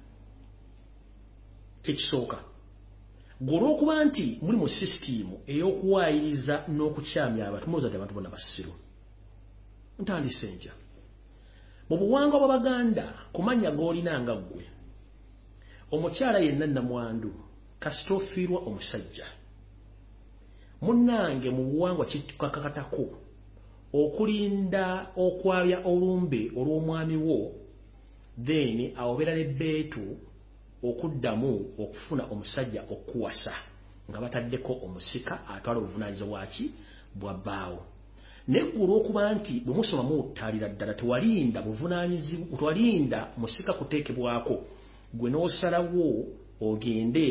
kyekisooka gwe olw'okuba nti muli mu sisitiimu ey'okuwaayiriza n'okukyamya abantu mulowooza nti abantu bonna basiru ntandise nja mu buwangwa bw'abaganda ku mannya g'olina nga ggwe omukyala yenna nnamwandu kasita ofiirwa omusajja munnange mu buwangwa kikakatako okulinda okwabya olumbe olw'omwami wo then awobeera n'ebbeetu okuddamu okufuna omusajja okuwasa nga bataddeko omusika atwala obuvunaanyizibwa bwaki bwa bbaawo. Naye gwe olw'okuba nti bwe musoma muwuttaalira ddala tewalinda buvunaanyizibwa tewalinda musika kuteekebwako gwe n'osalawo ogende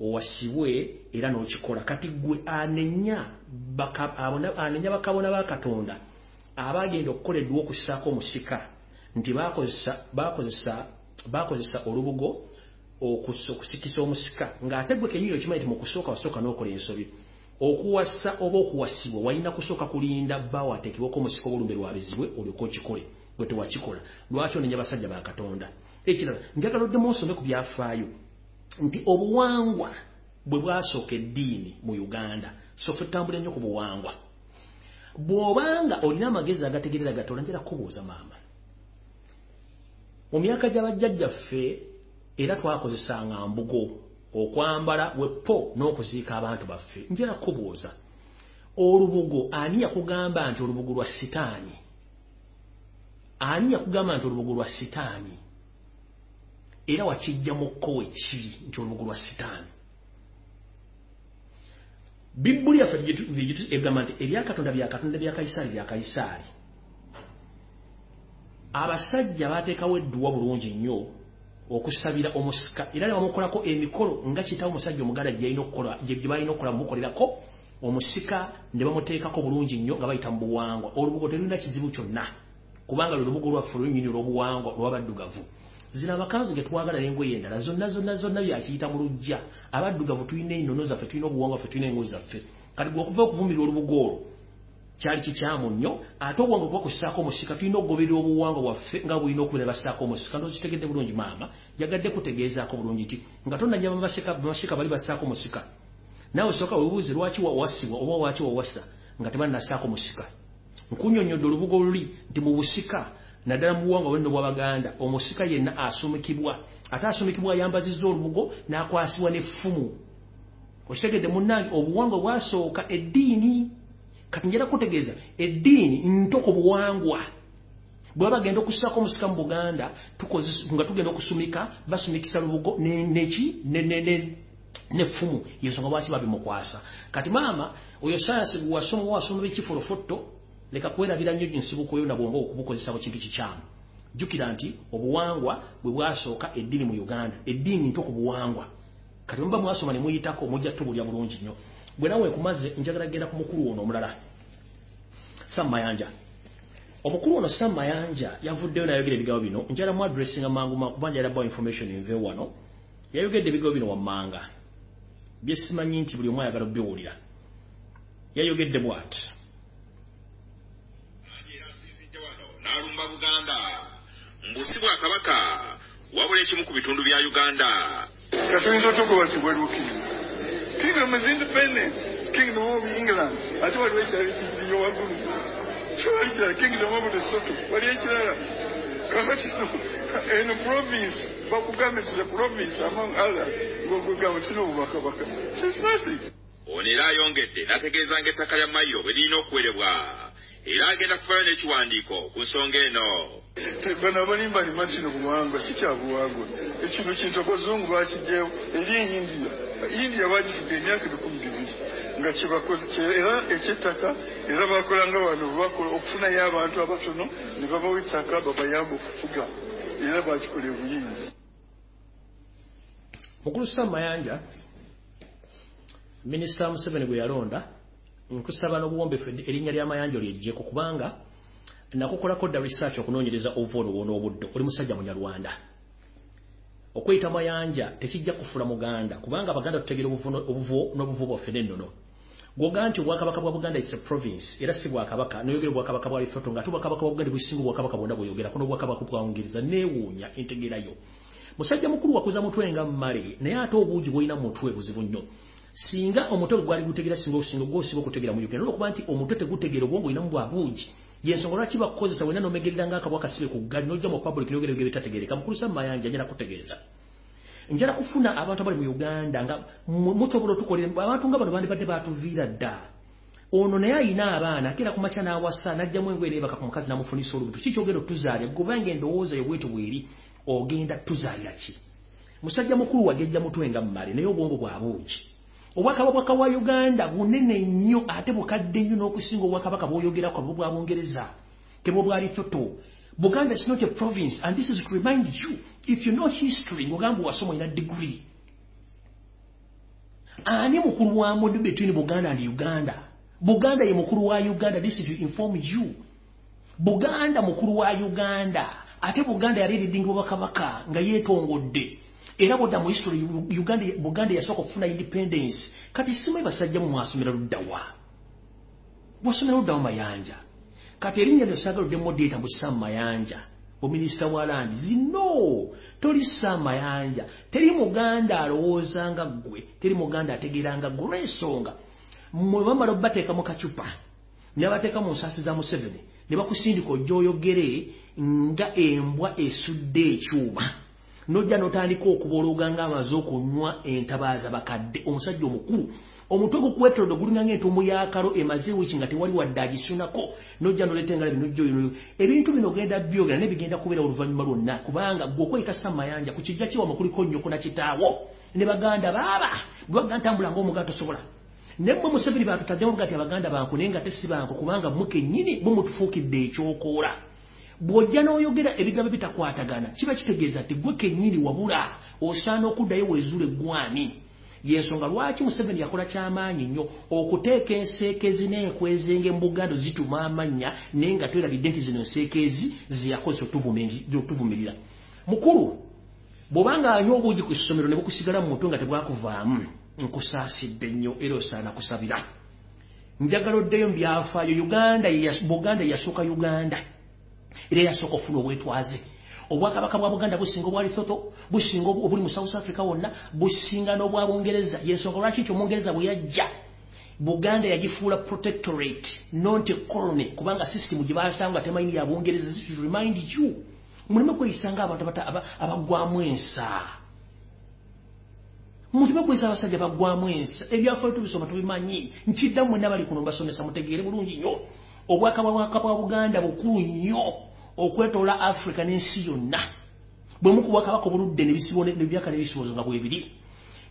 owasibwe era n'okikola. Kati gwe anenya bakabona ba katonda abaagenda okukoleddwa okussaako omusika nti bakozesa olubugo okusikisa omusika. Ng'ate gwe kenyini okimanyi nti mu kusooka wasooka n'okola ensobi okuwasa oba okuwasibwa walina kusooka kulinda bbaawo ateekebwako omusika olumbe lwabizibwe olyoka okikole gwe tewakikola. Lwaki onenya basajja ba katonda? Ekirala njagala oddemu osome ku byafaayo nti obuwangwa bwe bwasooka eddiini mu uganda sofe tutambule nnyo ku buwangwa. Bw'obanga olina amagezi agategerera gatola njala kubuuza maama. Mu myaka gy'abajjajjaffe era twakozesanga mbugo okwambala wepo n'okuziika abantu baffe. Njala kubuuza olubugo ani yakugamba nti olubugo lwa sitaani? Ani yakugamba nti olubugo lwa sitaani? Era wakijja mu kkowe kiri nti olubugo lwa sitaani? Bibbuli yaffe egamba nti ebyakatonda byakatonda bya kaisaali bya kaisaali abasajja bateekawo edduwa bulungi nnyo okusabira omusika. Era ne bamukolako emikolo nga kiyitawo omusajja omuganda gye balina okukola mumukolerako omusika ne bamuteekako bulungi nnyo nga bayita mu buwangwa. Olubugo terulina kizibu kyonna kubanga lwe lubugo lwaffe olwenyini olw'obuwangwa olw'abaddugavu zino amakanzu ge twagala n'engoye endala zonna zonna zonna byakiyita mu lujja abaddugavu tulina ennono zaffe tulina obuwangwa ffe tulina engozi zaffe. Kati gwe okuva okuvumirira olubugo olwo kyali kikyamu nnyo. Ate obuwangwa kuba kussaako omusika tulina okugoberera obuwangwa bwaffe nga bulina okubeera bassaako omusika ndozitegedde bulungi maama. Yagadde kutegeezaako bulungi ti nga tonnajja bamashika bali bassaako omusika. Naawe sooka webuuze lwaki wawasibwa oba waki wawasa nga tebannassaako musika nkunyonyodde olubugo luli nti mu busika naddala mu buwangwa bwenno bw'abaganda omusika yenna asumikibwa. Ate asumikibwa ayambazizza olubugo n'akwasibwa n'effumu. Okitegedde munnange obuwangwa bwasooka eddiini kati njala kutegeeza eddiini nto ku buwangwa. Bwe bagenda okussaako omusika mu buganda nga tugenda okusumika basumikisa lubugo neki n'effumu yensonga lwaki babimukwasa. Kati maama oyo sayansi bwe wasoma b'ekifulofotto leka kwerabira nnyo nsibuko yo nabwonga okubukozesa mu kintu kikyamu. Jjukira nti obuwangwa bwe bwasooka eddiini mu uganda eddiini nto ku buwangwa. Kati muba mwasoma ne muyitako mujja tubulya bulungi nnyo bwe nawe kumaze njagala genda ku mukulu ono omulala. Sam mayanja omukulu ono sam mayanja yavuddeyo nayogera ebigambo bino. Njala mu adressinga mangu mangu kuba njala bawa information nve wano yayogedde ebigambo bino wammanga byesimanyi nti buli omu ayagala obiwulira. Yayogedde bw'ati. N'alumba buganda. Mbusi bwa kabaka wabula ekimu ku bitundu bya uganda. Katuyinza otugoba ti waliwo kingdom is independent kingdom of england ate waliwo ekirala ekijiriyo waggulu kiwali kirala kingdom of lesotho waliyo ekirala kakati eno province bakugambe nti the province among others ngogugamba tulina obubakabaka tis nothing ono era ayongedde n'ategeeza ng'ettaka lya mayiro bwe lirina okuwerebwa era agenda kufayo n'ekiwandiiko ku nsonga eno. Bano abalimba nima kino buwangwa si kya buwangwa. Ekino kintu abazungu bakijjeewo eri eindia india bagituga emyaka ebikumi bibiri. Nga era ekyettaka era bakolanga wano bakola okufunayo abantu abatono ne babawo ettaka babayamba okufuga. Era bakikola ebuyinza mukulu sam mayanja minisita museveni bwe yalonda nkusaba n'obuwombefu erinnya ly'amayanja lyejjeko kubanga nakukolako dda research okunoonyereza ova olwo w'onoobuddo oli musajja munyarwanda okweyita mayanja tekijja kufula muganda kubanga abaganda tutegera obuvo n'obuvo bwaffe n'ennono. Gwoga nti obwakabaka bwa buganda its a province era si bwakabaka noyogera obwakabaka bwa lesotho ngaate obwakabaka bwa buganda businga obwakabaka bwonna bweyogerako n'obwakabaka bwawungereza neewuunya entegerayo musajja mukulu wakuza mutwe nga mmale naye ate obuugi bwolina mutwe buzibu nnyo. Singa omutwe gwali gutegera singa osinga gwosiba okutegera mu uganda olwokuba nti omutwe tegutegeera obwongo olinamu bwabuugi yensonga lwaki bakukozesa wena nomegerera ngaakabwa kasibe ku gali nojja mu public nogera ebigere bitategereka mukulu sa mayanja njala kutegeeza njala kufuna abantu abali mu uganda nga mutobola otukolera abantu nga bano bandibadde batuviira dda. Ono naye ayina abaana ate era kumakya n'awasa n'ajjamu engoye neebaka ku mukazi n'amufunisa olubuto. Kikyogera otuzaalya gobanga endowooza yobwetu bweri ogenda tuzaalira ki? Musajja mukulu wagejja mutwe nga mmale naye obwongo bwabuugi obwakabaka bwa uganda bunene nnyo ate bukadde nnyo n'okusinga obwakabaka bwoyogerako bwo bwa bungereza tebwo bwa lesotho buganda is not a province and this is to remind you if you know history ngogamba wasoma ina degree. Ani mukulu wa mudu between buganda and uganda? Buganda ye mukulu wa uganda this is to inform you. Buganda mukulu wa uganda ate buganda yali eridinga obwakabaka nga yeetongodde era bodda mu history uganda buganda yasooka okufuna independence. Kati simanyi basajja mu mwasomera luddawa? Bwasomera luddawa mayanja. Kati erinnya lyo saagala oddemu odyeta mbu sam mayanja ominisita wa landi zino tolisa amayanja teri muganda alowooza nga ggwe teri muganda ategeera nga ggwe olw'ensonga. Mmwe bamala obateeka mu kacupa ne bateeka mu nsaasi za museveni ne bakusindika ojja oyogere nga embwa esudde ekyuma nojja n'otandika okuboolooga ng'amaze okunywa entabaaza bakadde. Omusajja omukulu omutwe gukwetolodde gulinga ng'entumu yakalo emaze wiiki nga tewali wadde agisunako. Nojja noleeta engala binojjoyo ebintu bino genda byogera naye bigenda kubeera oluvannyuma lwonna kubanga gwe okweyita mayanja ku kijja kiwama kuliko nnyoko na kitaawo. Ne baganda baaba bwe bagga ntambula ng'omugaa tosobola nemmwe museveni batutaddemu buga ti abaganda banku naye nga tesi banku kubanga mmwe kennyini bumutufuukidde ekyokoola bw'ojja n'oyogera ebigambo bitakwatagana. Kiba kitegeeza nti gwe kennyini wabula osaana okuddayo weezuula eggwani yensonga lwaki museveni yakola kyamaanyi nnyo? Okuteeka enseekezi n'enkwezenge mu bugando zituma amannya naye nga twerabidde nti zino enseekezi ziyakozesa otuvumirira. Mukulu bw'obanga anywa obuugi ku ssomero ne bukusigala mu mutwe nga tebwakuvaamu nkusaasidde nnyo era osaana kusabira. Njagala oddeyo mu byafaayo. Uganda buganda yasooka uganda era yasooka okufuna obwetwaze. Obwakabaka bwa buganda businga obwa lithoto businga obuli mu south africa wonna businga n'obwa bungereza yensonga lwaki nti omungereza bwe yajja buganda yagifuula protectorate not colony kubanga system gye basanga temayini ya bungereza to remind you muleme kweyisanga abantu abagwamu ensa. Muleme kweyisa abasajja bagwamu ensa. Ebyafaayo tubisoma tubimanyi. Nkiddamu mwenna bali kuno mbasomesa mutegeere bulungi nnyo obwakabaka bwa buganda bukulu nnyo okwetoola africa n'ensi yonna. Bwe mukubwakabaka obuludde nebyaka nebisibozo nga bwebiri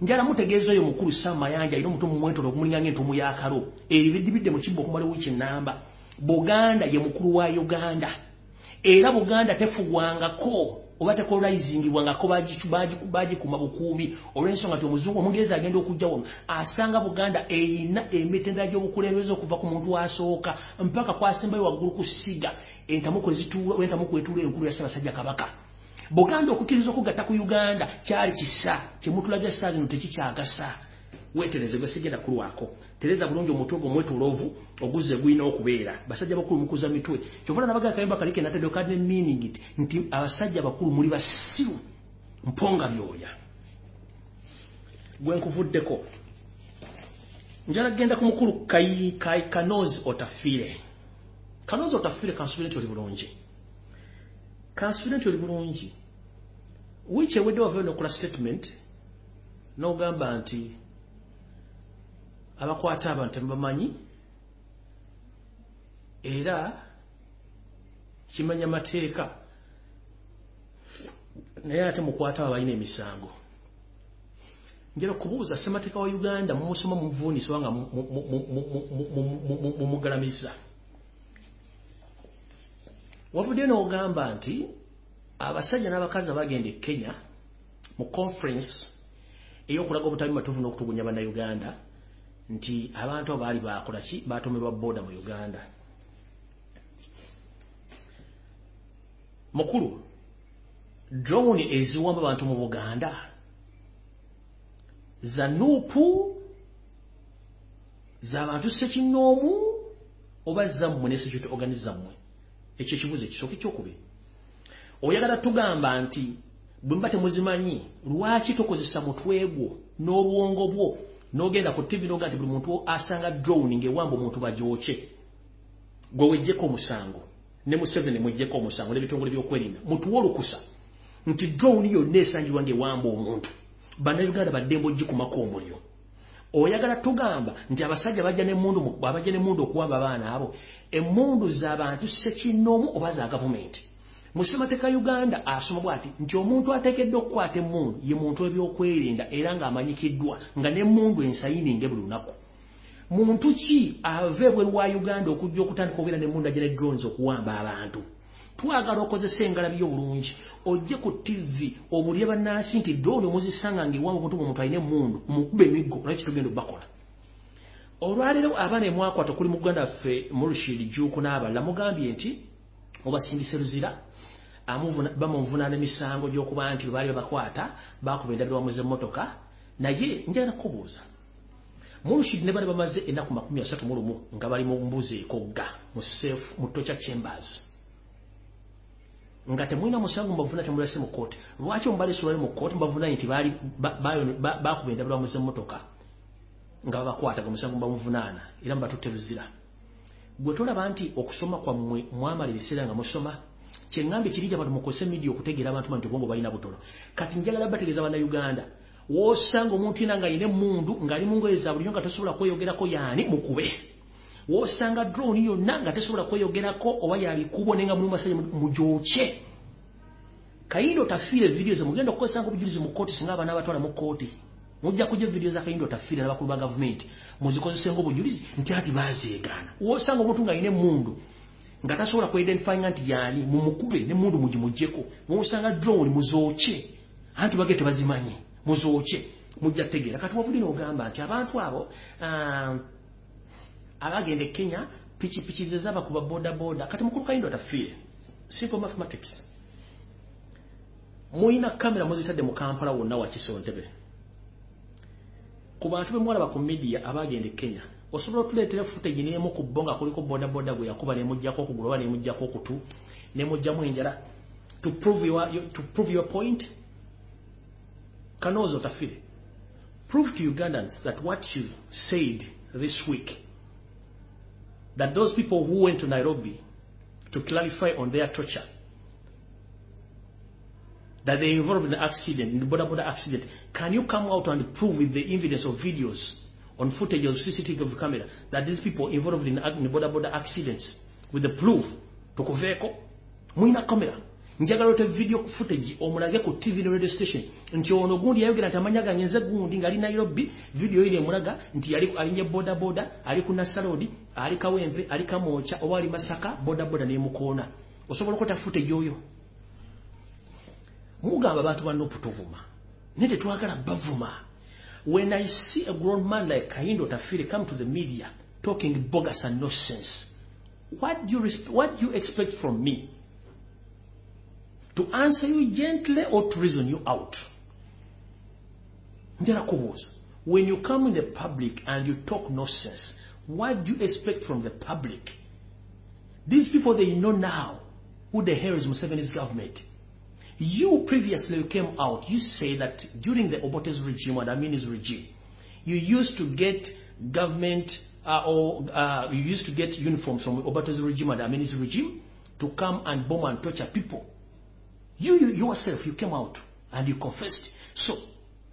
njala mutegeeza oyo mukulu samayanja alina omutumu mwetoola ogumulinga ng'entumu yakalo ebyo bidibidde mu kibba okumala wiiki ennamba. Buganda ye mukulu wa uganda. Era buganda tefugwangako oba tekolizingibwangako bagikuma bukuumi. Olw'ensonga ti omuzungu omungereza agenda okujja wano asanga buganda erina emitendera gy'obukulembeze okuva ku muntu asooka mpaka kwasembayo waggulu ku siga entamu kwetula enkulu ya ssaabasajja kabaka. Buganda okukkiriza okugatta ku uganda kyali kisa kyemutulaga essaa zino tekikyagasa wetereze gwe sigenda kulwako tereza bulungi omutwe gwo mwetuloovu oguzze gulina okubeera. Basajja bakulu mukuza mitwe. Kyovula nabagaa kayimba kalike natedde kadne meaning it nti abasajja bakulu muli basiru. Mponga byoya. Gwe nkuvuddeko. Njala genda ku mukulu kanozi otafiire kanozi otafiire kansubire nti oli bulungi. Kansubire nti oli bulungi. Wiiki ewedde wavayo nokola statement n'ogamba nti abakwata abantu temubamanyi era kimanya mateeka. Naye ate mukwata abo balina emisango. Njala kubuuza ssemateeka wa uganda mumusoma mumuvuunisa oba nga mumugalamiza wavuddeyo n'ogamba nti abasajja n'abakazi abagenda e kenya mu conference ey'okulaga obutabi matuufu n'okutugunya bannayuganda nti abantu abo baali bakola ki? Batumirwa booda mu uganda. Mukulu drone eziwamba abantu mu buganda. Za nuupu z'abantu sekinnoomu oba zammwe ne security organizammwe ekyo ekibuzo ekisooka ekyokubiri oyagala tugamba nti bwe muba temuzimanyi lwaki tokozesa mutwe gwo n'obwongo bwo n'ogenda ku tv noga nti buli muntu asanga drone ng'ewamba omuntu bagyokye. Gwe wejjeko omusango ne museveni mwejjeko omusango n'ebitongole by'okwerinda mutuwe olukusa nti drone yonna esangibwa ng'ewamba omuntu. Bannayuganda baddembe ogikumako omuliro oyagala tugamba nti abasajja bajja n'emmundu abajja n'emmundu okuwamba abaana abo emmundu z'abantu sekinnoomu oba za gavumenti mu ssemateeka uganda asomabwa ati nti omuntu ateekeddwa okukwata emmundu ye muntu w'ebyokwerinda era ng'amanyikiddwa nga n'emmundu ensayininge buli lunaku. Muntu ki ava ebweru wa uganda okujja okutandika okubeera n'emmundu ajja ne drones okuwamba abantu? Twagala okozesa engalabi y'obulungi ojje ku tv obulye bannansi nti drone omuzisanga ng'ewamba omuntu omuntu alina emmundu mukuba emiggo olwaki tugenda obbakola. Olwaleero abaana emwakwata okuli mu uganda ffe murushid juuku n'abalala mugambye nti obasindise luzira bamuvunaana emisango gy'okuba nti baali babakwata bakuba endabirwamu z'emmotoka naye njagala kubuuza mulushid ne bali bamaze ennaku makumi asatu mu lumu nga bali mu mbuzi ekogga mu sefu mu tocha chambers. Nga temulina musango mbavuna temulase mu kooti lwaki omubaleesi olwali mu kooti mbavunanye nti bakuba endabula muze mmotoka nga babakwataga omusango bamuvunaana era mubatutte luzira. Gwe tolaba nti okusoma kwammwe mwamala ebiseera nga musoma kyeŋŋambye kirija bantu mukozese midiya okutegeera abantu ba nti obwongo balina butono kati njagala bategeeza bannayuganda woosanga omuntu yena nga alina emundu ng'ali mu ngoye za buliyo nga tasobola kweyogerako yaani mukube. Woosanga drone yonna nga tesobola kweyogerako oba yabikubo naye nga mulimu masajja mugyokye kayindo tafiire vidiyo ze mugenda okukozesanga obujulizi mu kooti singa abaana abatwala mu kooti mujja kujja vidiyo za kayindo tafiire n'abakulu ba gavumenti. Muzikozesenga obujulizi nti ati bazeegaana woosanga omuntu ng'alina emundu nga tasobola kwedentifyinga nti yaani mumukube nemundu mugimugjeko woosanga drone muzookye anti bage tebazimanyi muzookye mujja kutegeera. Kati wavudde n'ogamba nti abantu abo abagenda e kenya pikipiki ze zabakuba bodaboda. Kati mukulu kayindo tafiire simple mathematics. Muyina kamera muzitadde mu kampala wonna wakisontebe ku bantu bemwalaba ku media abagenda e kenya osobola otuleetera footage n'emu ku bo nga kuliko bodaboda gwe yakuba nemugjako okugulu oba nemugjako okutu enjala to prove your, to prove your point kanoozo tafire prove to ugandans that what you said this week that those people who went to nairobi to clarify on their torture that they involved in an accident, in the border border accident. Can you come out and prove with the evidence of videos on footage of CCTV camera that these people involved in, in border border accidents with the proof tukuveeko mwina kamera njagala ote video footage omulage ku tv ne radio station. Nti ono gundi yayogera nti amanya gange nze gundi ngali nairobi video ile emulaga nti yali alinye boda boda ali ku nasalodi ali kawempe ali kamoocha oba ali masaka boda boda nemukoona osobola okota footage oyo? Mugamba abantu banno putuvuma naye tetwagala bavuma when i see a grown man like kayindo tafire come to the media talking bogus and nonsense what do you, what do you expect from me? To answer you gently or to reason you out? When you come in the public and you talk nonsense what do you expect from the public? These people they know now who the hell is Museveni's government you previously came out, you say that during the Obote's regime or Amini's regime, you used to get government uh, or uh, you used to get uniforms from Obote's regime and Amini's regime to come and bomb and torture people. You, you yourself, you came out and you confessed. So,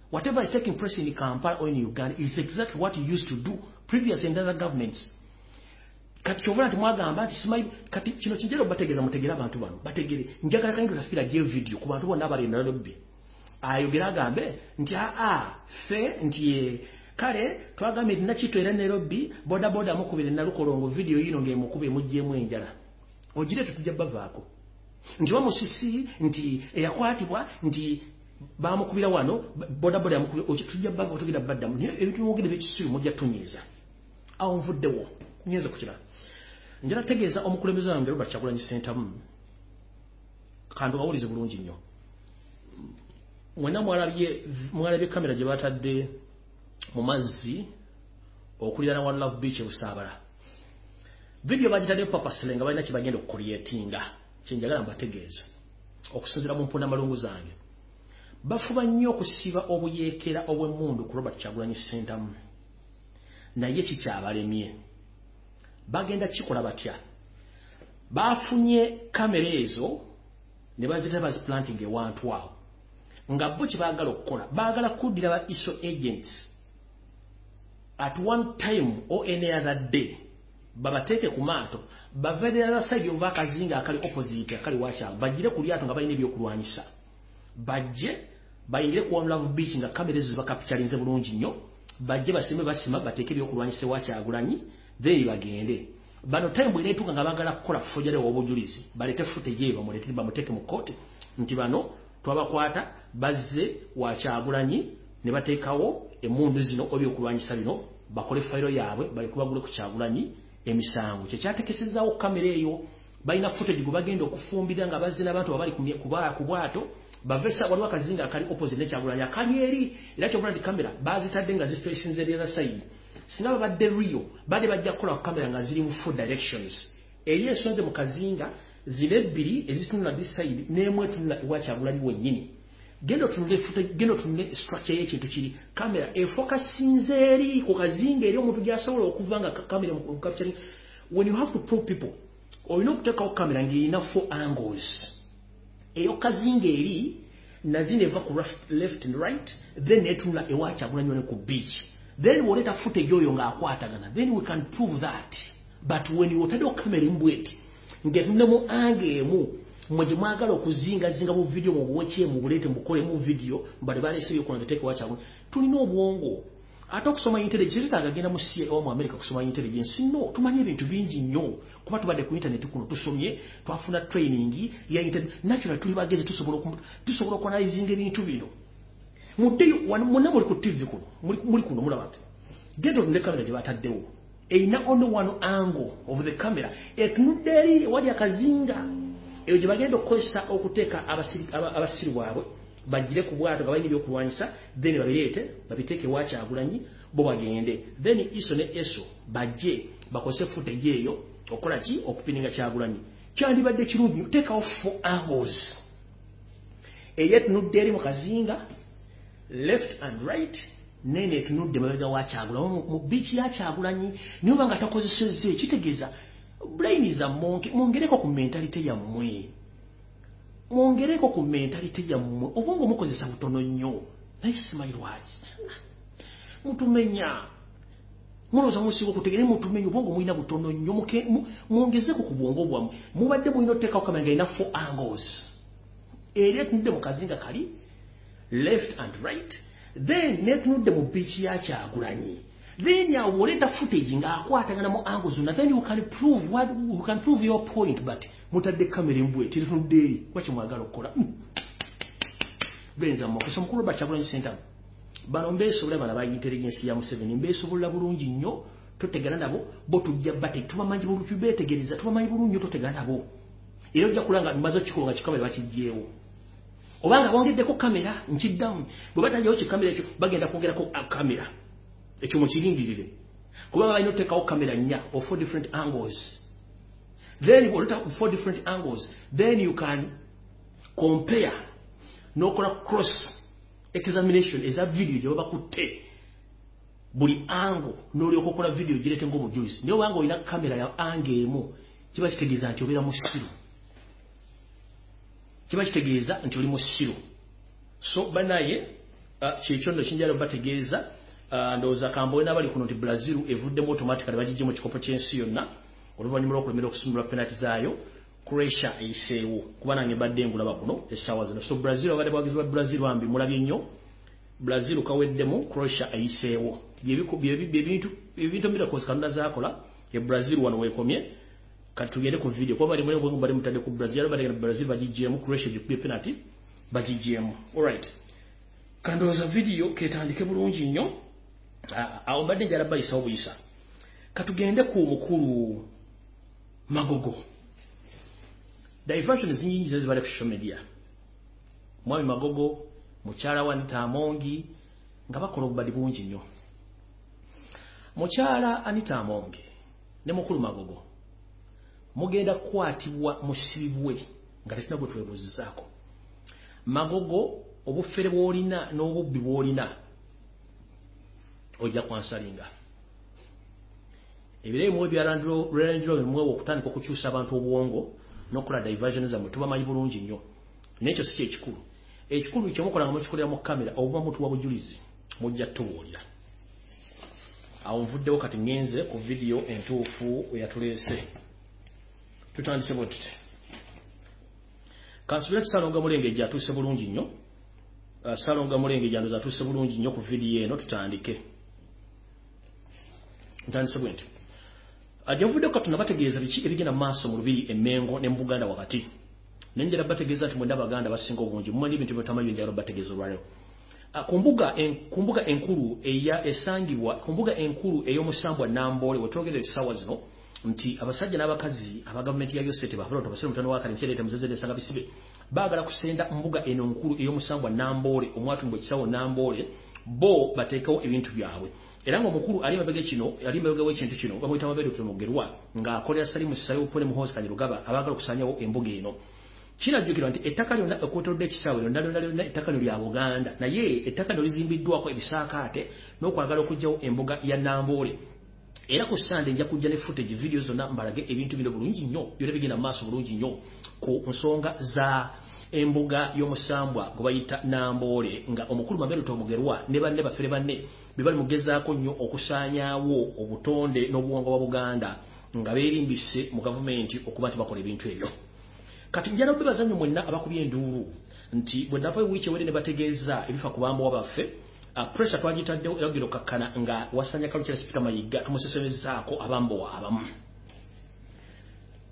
whatever is taking place in Kampala or in Uganda is exactly what you used to do previously in other governments. Kati kyovula nti mwagamba nti simanyi kati kino kinjala obategeeza mutegere abantu bano. Bategere njagala kayindo tafiira gye vidiyo ku bantu bonna abali nalobbi ayogere agambe nti aa ffe nti ye kale twagambye nti nakito era nairobi bodaboda amukubire nalukolongo vidiyo yino ng'emukuba emuggyemu enjala. Ogire tetujja bavaako. Nti bamusisi nti eyakwatibwa nti bamukubira wano bodaboda yamukubira tujja bava otugenda baddamu. Naye ebintu mwogere byekisiru mujja tunyiiza awo nvuddewo. Nyenze ku kirala njala tegeeza omukulembeze wange robert kyagulanyi sentamu kandi bawulize bulungi nnyo. Mwena mwalabye kamera gye batadde mu mazzi okulirana one love beach ebusaabala vidiyo bagitadde papasile nga balina kyebagenda okukulyetinga. Kyenjagala mbategeeza okusinzira mu mpunda malungu zange. Bafuba nnyo okusiba obuyeekera obw'emmundu ku robert kyagulanyi sentamu naye kikyabalemye bagenda kikola batya? Bafunye kamera ezo ne bazita baziplanting ewantu awo. Nga bo kyebaagala okukola baagala kuddira ba iso agents. At one time or any other day babateeke ku maato bave other side ova akazinga akali opposite akali wakyago bagire ku lyato nga balina ebyokulwanyisa. Bajje bayingire ku love beach nga kamera ezo zibakapitalinze bulungi nnyo bajje basime basima bateeke ebyokulwanyisa ewakyagulanyi then bagende. Bano time bwenetuka nga bagala kukola fojale w'obujulizi balete footage eyo bamuteeke mu kooti nti bano twabakwata bazze wakyagulanyi ne bateekawo emundu zino ebyokulwanyisa bino bakole fayiro yaabwe balikubagule ku kyagulanyi emisango. Kyekyatekesezaawo kamera eyo balina footage gwe bagenda okufumbira nga bazze n'abantu babali ku bwato bavesa waliwo akazinga akali opposite nekyagulanyi akali eri era kyobula nti kamera bazitadde nga the other side. Singa babadde rio bade bajja kukola ku kamera nga ziri mu four directions. Eri ensonze mu kazinga zino ebbiri ezitunula side n'emu etunula ewa kyagulanyi wennyini. Genda otunule structure y'ekintu kiri. Kamera efokasinze eri ku kazinga eri omuntu gy'asobola okuva nga ka- kamera mu capturing. When you have to prove people olina okuteekawo kamera ng'erina four angles eyo kazinga eri nazino eva ku left- and right then netunula ewa kyagulanyi ne ku beach. Then woleeta footage oyo ng'akwatagana then we can prove that. But when otaddewo kamera embweti ng'etunulemu anga emu mwe gye mwagala okuzingazinga mu vidiyo mubuwekye mubuleete mubukolemu vidiyo mbadde baleese byokola ngeteeka ewa kyagulanyi tulina obwongo ate okusoma intelligence tetaaga genda mu owa mu america kusoma intelligence no tumanyi ebintu bingi nnyo kuba tubadde ku internet kuno tusomye twafuna training ya internet natural tuli bagezi tusobola oku- tusobola okuanalyzinga ebintu bino. Mwenna muli ku tv kuno muli- kuno mulaba nti genda otunde kamera gye bataddewo. Erina only one angle of the camera. Etunudde eri wali akazinga. Eyo gye bagenda okukozesa okuteeka abasiri baabwe bagire ku bwato nga balina ebyokulwanyisa then babireete babiteeke wakyagulanyi bo bagende. Then iso ne eso bajje bakozese footage eyo okukola ki? Okupininga kyagulanyi. Kyandibadde kirungi teekawo four angles eyo etunudde eri mu kazinga left and right nene etunudde mabega wa kyagulanyi. Mu- biiki ya kyagulanyi niyo oba nga takozesezza kitegeeza brain zammwe mwongereko ku mentalite yammwe mwongereko ku mentalite yammwe obwongo mukozesa butono nnyo naye simanyi lwaki mutumenya mulowooza musiga okutegere mutumenya obwongo mulina butono nnyo mwongezeko ku bwongo bwammwe. Mubadde mulina oteekawo kamera nga erina four angles. Eri etunudde mu kazinga kali left and right then netunudde mu biiki ya kyagulanyi then awo oleeta footage ng'akwatagana mu angle zonna then you can prove what, you can prove your point but mutadde kamera embwe tetunudde eri kuba kyemwagala okukola? Mm. benza mukisa mukulu bakyagulanyi center bano mbeesobola bana ba intelligence ya museveni mbeesobola bulungi nnyo totegana nabo bo tujja bate tubamanyi bulungi tubeetegereza tubamanyi bulungi nnyo totegana nabo. Era ojja kulanga maze okikolo nga kikamera bakijjeewo obanga bongeddeko kamera nkiddamu. Bwe batajjawo kikamera ekyo bagenda kwongerako a- kamera ekyo mukirindirire kubanga balina oteekawo kamera nnya of four different angles. Then oleta four different angles. Then you can compare n'okola cross examination eza video gye baba bakutte buli ango n'olyoka okola video girete ng'obujulizi naye obanga olina kamera ya anga emu kiba kitegeeza nti obeera musiru kiba kitegeeza nti oli musiru so banaye uh, kyekyo nno kinjala bategeeza uh, ndowooza kambowe n'abali kuno nti brazil evuddemu automatically bagijje mu kikopo ky'ensi yonna oluvannyuma lw'okulemera okusimbula penalty zaayo croatia eyiseewo. Kuba nange mbadde ngulaba kuno essaawa zino. So brazil abadde bwagizi ba brazil bambi mulabye nnyo. Brazil kaweddemu croatia eyiseewo. Ebintu miracles katonda zakola e brazil wano weekomye. Kati tugende ku video. Kuba bali mulemu bali mutadde ku brazil bali brazil bagijjeemu croatia gikubye penalty bagijjeemu alright kandowooza video ketandike bulungi nnyo awo mbadde njala bayisawo buyisa. Katugende ku mukulu magogo. Diversions nyingi ze zibali ku social media. Mwami magogo mukyala wa anita amongi nga bakola obubadi bungi nnyo. Mukyala anita amongi ne mukulu magogo mugenda kukwatibwa musibibwe nga tekina gwe twebuuzizaako. Magogo obufere bw'olina n'obubbi bw'olina ojja kwansalinga. Ebiro bimwe byalanjiro bimwewa okutandika okukyusa abantu obwongo n'okola diversion zammwe tubamanyi bulungi nnyo. Nekyo si kyekikulu ekikulu kyemukola nga mukikolera mu kamera obuba mutuwa bujulizi mujja tubuulira. Awo nvuddewo kati ngenze ku vidiyo entuufu eyatuleese. Tutandise bwe tuti kansubire tusalonga mulengejja atuuse bulungi nnyo. Uh, salonga mulengejja ndoza atuuse bulungi nnyo ku vidiyo eno tutandike ntandise bwe nti gyenvuddeko katonda bategeeza biki ebigenda mu maaso mu lubiri emmengo ne mu buganda wakati? Nenjala bategeeza nti mwenda abaganda basinga obungi mumanyi ebintu byetamanyi byenjala bategeeza olwaleero. Ah, ku mbuga en- ku mbuga enkulu esangibwa ku mbuga enkulu ey'omusambwa namboole wetwogera essaawa zino nti abasajja n'abakazi aba gavumenti ya yosete babalota basere mutano wakati nkyaleeta muzezere esanga bisibe baagala kusenda mbuga eno nkulu ey'omusambwa namboole omwatumbwa ekisawo namboole bo bateekawo ebintu byabwe era ng'omukulu ali mabega kino ali mabega w'ekintu kino bamuyita mabedo tunogerwa ng'akolera salimu sayo pole muhozi kanyirugaba abaagala okusanyawo embuga eno. Kirajjukirwa nti ettaka lyonna ekwoterodde ekisaawe lyonna lyonna lyonna ettaka lino lya buganda. Naye ettaka lino lizimbiddwako ebisaakaate n'okwagala okuggyawo embuga ya namboole era ku sande nja kujja ne footage video zonna mbalage ebintu bino bulungi nnyo byona bigenda mu maaso bulungi nnyo ku nsonga za embuga y'omusambwa gwe bayita namboole nga omukulu maberu tomugerwa ne banne bafere banne be bali mugezaako nnyo okusaanyaawo obutonde n'obuwangwa bwa buganda nga beerimbise mu gavumenti okuba nti bakola ebintu ebyo. Kati njala bebaza nnyo mwenna abakubye enduulu nti bwe nava wiiki ewere ne bategeeza ebifa ku bambowa baffe pressure twagitaddewo eragiro kakkana nga wasanya kalukira sipika mayiga tumusesemezaako abambowa abamu.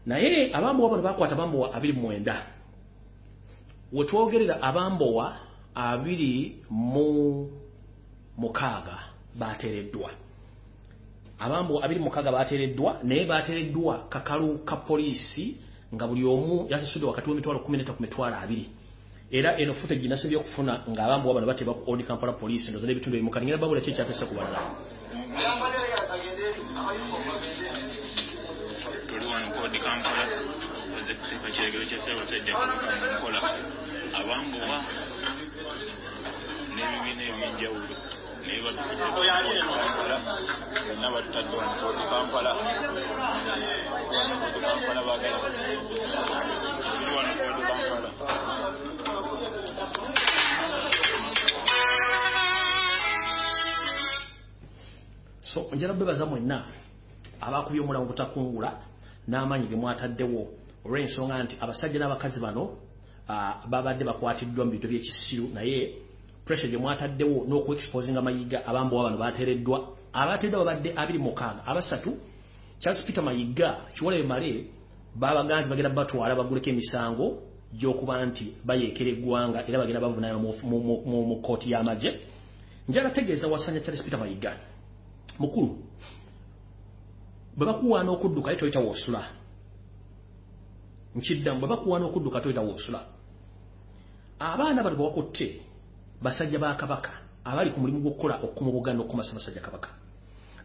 Naye abambowa bano bakwata abambowa abiri mwenda wetwogerera abambowa abiri mu mukaaga bateereddwa abambowa abiri mukaaga bateereddwa naye bateereddwa kakalu ka poliisi nga buli omu yasasudde wakati w'emitwalo 13 ku mitwalo abiri era eno footage nasabye okufuna ng'abambowa bano bateba ku odi kampala poliisi ndoza n'ebitundu ebimu kati ngenda babula ki ekyatese ku balala tuli wano kodi kampala oze kuteeka kiregero kya mu nkola abambowa n'ebibiina ebyenjawulo naye batukampala bonna batutadde wano kodi kampala. Kodi kampala bagala tuli wano kodi kampala. So njala bebaza mwenna abakubye omulambo butakungula n'amaanyi ge mwataddewo. Olw'ensonga nti abasajja n'abakazi bano babadde bakwatiddwa mu bintu by'ekisiru naye pressure gye mwataddewo n'okuexposinga mayiga abambowa bano bateereddwa abateereddwa babadde abiri mukaaga abasatu charles peter mayiga kiwolabe male babagaa nti bagenda batwala baguleko emisango gy'okuba nti bayeekera eggwanga era bagenda bavunayo mu kooti y'amagye. Njala tegeeza wasanya charles peter mayiga. Mukulu bwe bakuwaana okudduka ye toyita woosula nkiddamu bwe bakuwaana okudduka toyita woosula abaana bano bewakutte basajja ba kabaka abali ku mulimu gw'okukola okukuma buganda okukumasa basajja kabaka.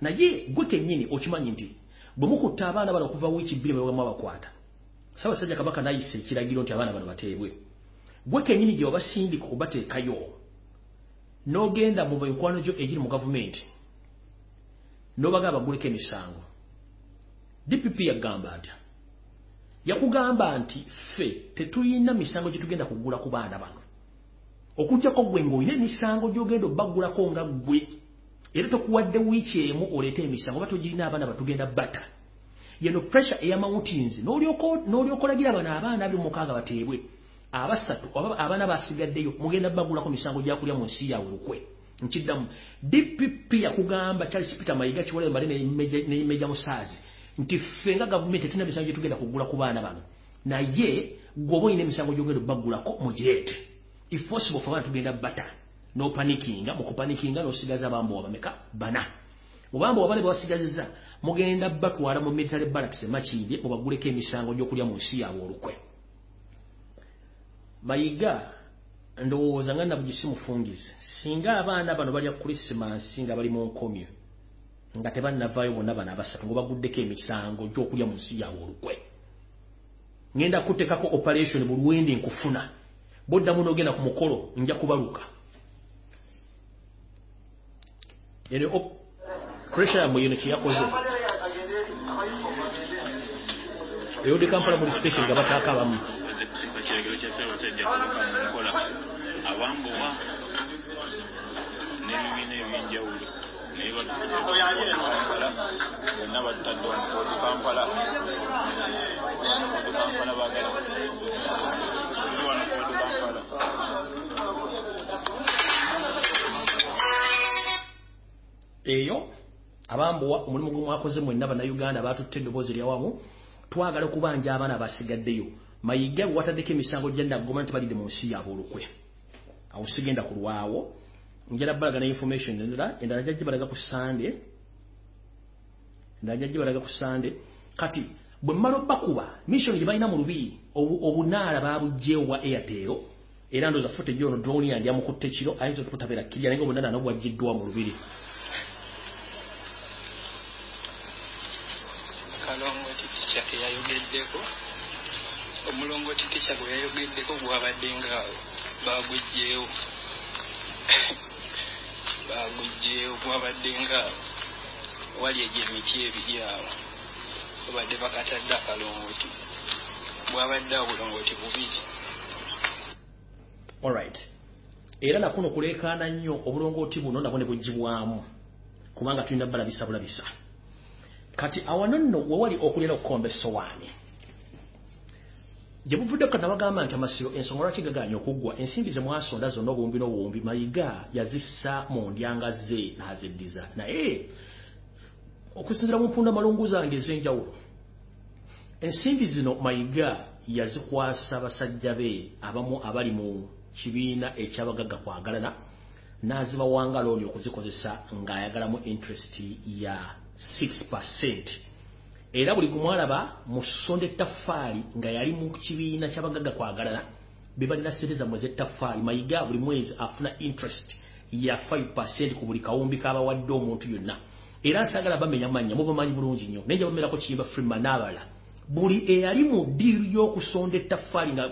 Naye gwe kennyini okimanyi nti bwe mukutte abaana bano okuva wiiki bbiri bwebamu abakwata ssaabasajja kabaka nayisa ekiragiro nti abaana bano bateebwe. Gwe kennyini gye wabasindika okubateekayo n'ogenda mu enkwano gyo egiri mu gavumenti n'obagamba baguleko emisango. Dpp yagamba atya yakugamba nti ffe tetulina misango gye tugenda kugula ku baana bano okugjako gwe ng'olina emisango gy'ogenda obbagulako nga ggwe era tokuwadde wiiki emu oleete emisango oba togirina abaana batugenda bata yeno pressure eya mountains n'olyoka olagira bano abaana abiri mukaaga bateebwe abasatu oba abaana basigaddeyo mugenda bagulako misango gyakulya mu nsi yawe lukwe nkiddamu dpp yakugamba charles peter mayiga kiwole mbale nemeja musaazi nti ffe nga gavumenti tulina misango gyetugenda kugula ku baana bano naye gwoba olina emisango gyogenda obbagulako mugireete. If possible fe abaana tugenda bata. Nopanikinga mukupanikinga nosigaza abambowa bameka bana. Mubambowa bale bawasigaziza mugenda batwala mu military barracks emakindye mubaguleko emisango gyokulya mu nsi yaabwe olukwe. Mayiga ndowooza nga nabugisi mufungize singa abaana bano balya krisimansi nga bali mu nkomyo nga tebannavaayo bonna bano abasatu nga baguddeko emisango gyokulya mu nsi yaabwe olukwe. Ngenda kutekako operation bulwendi nkufuna. Boddamu n'ogenda ku mukolo nja kubaluka. Eno pressure yamwe yeno kyeyakoze eyode kampala muli station nga bataaka abamu. Oze kuteeka kiragiro kya ssaabasajja kabaka mu nkola abambowa n'ebibiina ebyenjawulo bonna batutadde kodi kampala kodi kampala bagala wano kodi kampala eyo abambowa omulimu gwe mwakoze mwenna bannayuganda batutte eddoboozi lyawamu twagala okubanja abaana basigaddeyo mayiga bwe wataddeko emisango gyandaggoma nti balidde mu nsi yaabwe olukwe awo sigenda kulwawo njala balaga ne information endala endala jajji balaga ku sande endala jajji balaga ku sande. Kati bwe mmala bakuba mission gye balina mu lubiri obunaala babugjewa airtel era ndooza fute gyono drone yange yamukutte kiro ayinza okutabeera kirya naye ngaobunaala nabwagjiddwa mu lubiri kalongoti tikya teyayogeddeko omulongoti tikya gwe yayogeddeko gwabadde ngaawo bagugjeewo bagugjeewo gwabadde ngaawo wali egyo emiti ebiri awo babadde bakatadde akalongoti bwabadde awo bulongoti bubiri alright era nakuno kuleekaana nnyo obulongooti buno nabwo ne bugibwamu kubanga tulina balabisa bulabisa. Kati awano nno wewali okulina okukomba essowaani gye buvuddeko nabagamba nti amasiro ensonga lwaki gaganya okuggwa ensimbi ze mwasonda zonna obuwumbi n'obuwumbi mayiga yazissa mu ndyanga ze n'azeddiza. Naye okusinzira mu mpunda malungu zange ez'enjawulo ensimbi zino mayiga yazikwasa basajja be abamu abali mu kibiina ekyabagagga kwagalana n'azibawanga looni okuzikozesa ng'ayagalamu interest ya 6 era buli gumwalaba mu ssonda ettaffaali nga yali mu kibiina ky'abagagga kwagalana be balina sente zammwe z'ettaffaali mayiga buli mwezi afuna interest ya 5 ku buli kawumbi k'abawadde omuntu yonna. Era nsaagala bamenya mannya mubamanyi bulungi nnyo. Naye jabamerako kiyimba freeman n'abala buli eyali mu ddiiru y'okusonda ettaffaali nga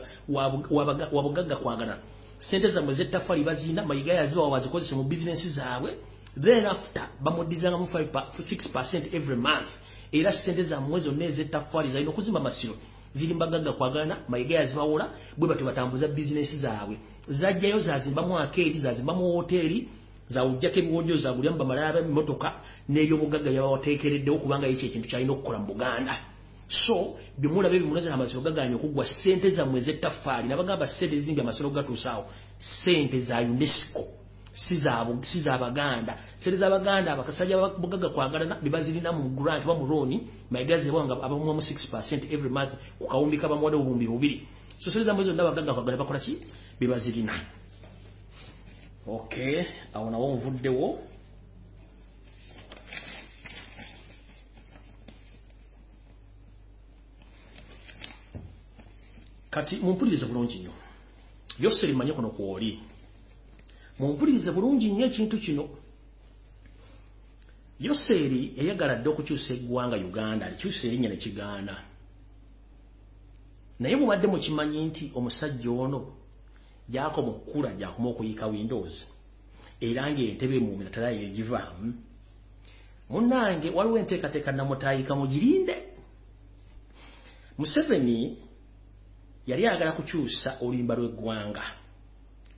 wabugagga kwagala sente zammwe z'ettaffaali bazina mayiga yazibawa bazikozese mu bizinensi zaabwe. Then after bamuddizangamu 6 every month era sente zammwe zonna ez'ettaffaali zalina okuzimba masiro ziri mbagagga kwagalana mayiga yazibawola bwe batyo batambuza bizinensi zaabwe. Zajjayo zazimbamu akeeri zazimbamu woteeri zawujjako ebiwojjo zagulyamu bamalaya b'emmotoka n'ebyobugagga byabawateekereddewo kubanga yekyo ekintu kyalina okukola mu buganda. So byemulaba ebimunazira amasiro gaganya okuggwa sente zammwe ez'ettaffaali nabagamba sente ezimbi amasiro gatuusaawo. Sente za unesco si zabaganda sente zabaganda abakasajja bugagga kwagalana bebazirina mu grant ba mu looni mayigazirewa nga abamuwamu 6 every month ku kawumbi kabamuwadde obuwumbi bubiri so sente zammwe zonna abagagga kwagala bakola ki? Bebazirina okay awo nawo nvuddewo kati mumpulirize bulungi nnyo. Yoseri manye kuno kwoli mumpulirize bulungi nnyo ekintu kino. Yoseri yayagala dde okukyusa eggwanga uganda alikyusa erinnya ne kigaana. Naye mubadde mukimanyi nti omusajja ono gyakoma okukula gyakoma okuyiika windows era ng'entebe mumina talayo egivaamu munnange waliwo enteekateeka namutaayika mugirinde. Museveni yali ayagala kukyusa oluyimba lw'eggwanga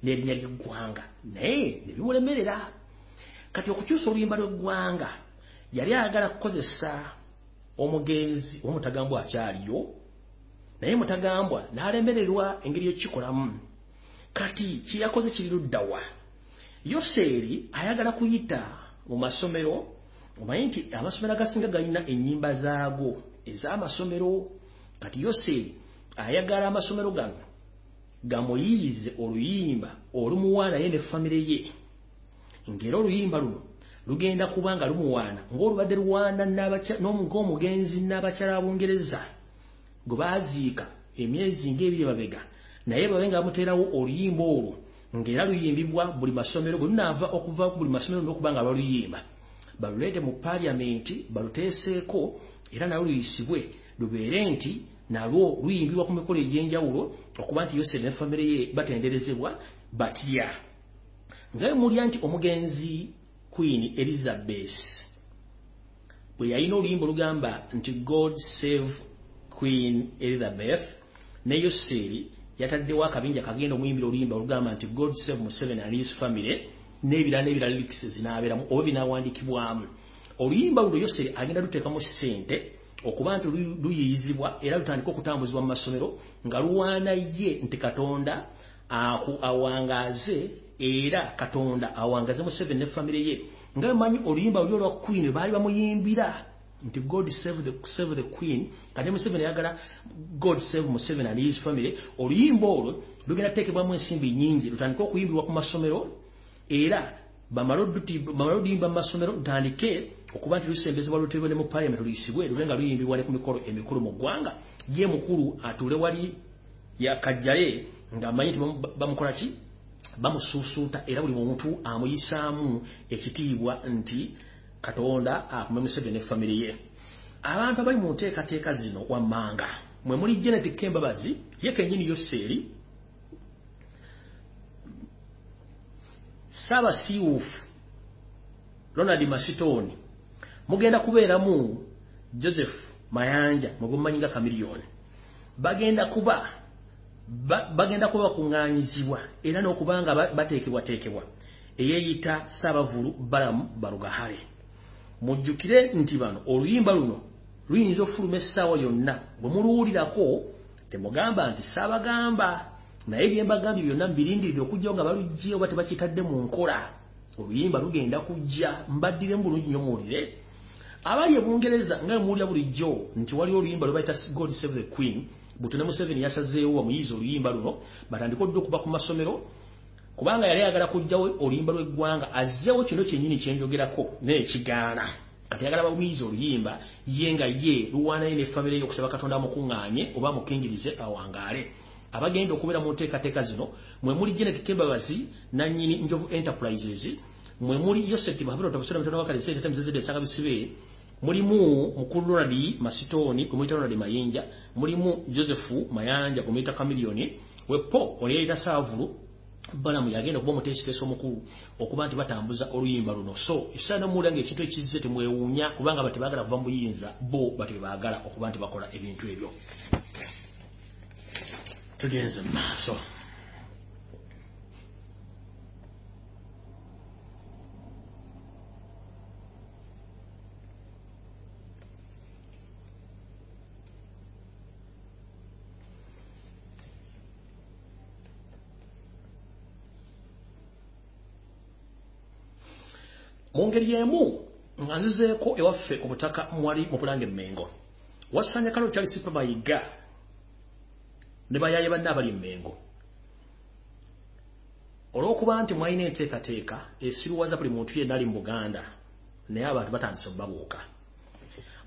n'erinnya ly'eggwanga naye ne bimulemerera kati okukyusa oluyimba lw'eggwanga yali ayagala kukozesa omugenzi omutagambwa akyaliyo naye mutagambwa n'alemererwa engeri yokikolamu kati kyeyakoze kiri luddawa yoseeri ayagala kuyita mu masomero omanyi nti amasomero agasinga galina ennyimba zaago ez'amasomero. Kati yoseeri ayagala amasomero gano gamuyirize oluyimba olumuwaana ye ne famire ye. Ng'era oluyimba luno lugenda kuba nga lumuwaana ng'olubadde luwaana ng'omugenzi n'abakyala abungereza gwe baaziika emyezi ng'ebiri mabega naye babe nga bamuteerawo oluyimba olwo ng'era luyimbibwa buli masomero bwe lunaava okuva buli masomero n'okuba nga baluyimba. Baluleete mu paliamenti baluteeseeko era nalwo luyisibwe lubeere nti nalwo luyimbibwa ku mikolo egy'enjawulo okuba nti yose ne famire ye batenderezebwa batya. Nga mulya nti omugenzi queen elizabeth bwe yalina oluyimba olugamba nti god save queen elizabeth ne yoseeri yataddewo akabinja kagenda omuyimbira oluyimba olugamba nti god save museveni and his family n'ebirala n'ebirala lyrics zinaabeeramu oba binaawandiikibwamu oluyimba luno yoseeri agenda luteekamu ssente okuba nti luyiyizibwa era lutandika okutambuzibwa mu masomero nga luwaana ye nti katonda awangaaze era katonda awangaze museveni ne famire ye. Nga bemanyi oluyimba luli olwa queen baali bamuyimbira nti god save the, save the queen. Kati museveni ayagala god save museveni and his family. Oluyimba olwo lugenda kuteekebwamu ensimbi nyingi lutandike okuyimbibwa ku masomero era bamale oluyimba mu masomero lutandike okuba nti lusembezebwa lutebwe ne mu parliament luyisibwe lube nga luyimbibwa ne ku mikolo emikulu mu ggwanga ye mukulu atuule wali yakajjaye ng'amanyi nti bamukola ki? Bamusuusuuta era buli muntu amuyisaamu ekitiibwa nti katonda akume museveni ne famire ye. Abantu abali mu nteekateeka zino wammanga mwe muli genetic embabazi ye kennyini yoseeri saabasiiwuufu ronald masitoni mugenda kubeeramu joseph mayanja mwegumanyi nga kamiliyoni bagenda kuba ba, bagenda kuba bakuŋŋaanyizibwa era n'okubanga bateekebwateekebwa. Eyeeyita saabavulu balamu balugahale mujjukire nti bano oluyimba luno luyinza okufuluma essaawa yonna. Bwe muluwulirako temugamba nti saabagamba naye bye mbagambye byonna mubirindirire okujjawo nga balugye oba tebakitadde mu nkola. Oluyimba lugenda kujja mbaddire mu bulungi nnyo muwulire abali ebungereza nga muwulira bulijjo nti waliwo oluyimba lwe bayita god save the queen butone museveni yasazeewo bamuyiza oluyimba luno batandika odda okuba ku masomero kubanga yali ayagala kujjawo oluyimba lw'eggwanga azzeewo kino kyennyini kyenjogerako naye kigaana kati ayagala bamuyiza oluyimba ye nga ye luwaanayo n'effamire ye okusaba katonda amukuŋŋaanye oba amukingirize awangaale. Abagenda okubeera mu nteekateeka zino mwe muli genet kebabazi nannyini njovu enterprises mwe muli yoseti mahabiro tabusira mtono wakali sente temzezede sanga bisibe mulimu mukulu Ronald Masitoni kumwita Ronald Mayinja. Mulimu Joseph Mayanja kumwita Kamilioni wepo oliyita Savulu. Balamu yagenda kuba muteesiteeso omukulu okuba nti batambuza oluyimba luno. So esaana muwulira ng'ekintu ekizze temwewuunya kubanga bati baagala kuva mu buyinza bo bati baagala okuba nti bakola ebintu ebyo. Tugenze mu maaso mu ngeri emu nga nzizeeko ewaffe ku butaka mwali mu kulanga emmengo wasanya kalo kyali sipa mayiga ne bayaye banne abali emmengo olw'okuba nti mwalina enteekateeka esiruwaza buli muntu yenna ali mu buganda naye abantu batandise obubabuuka.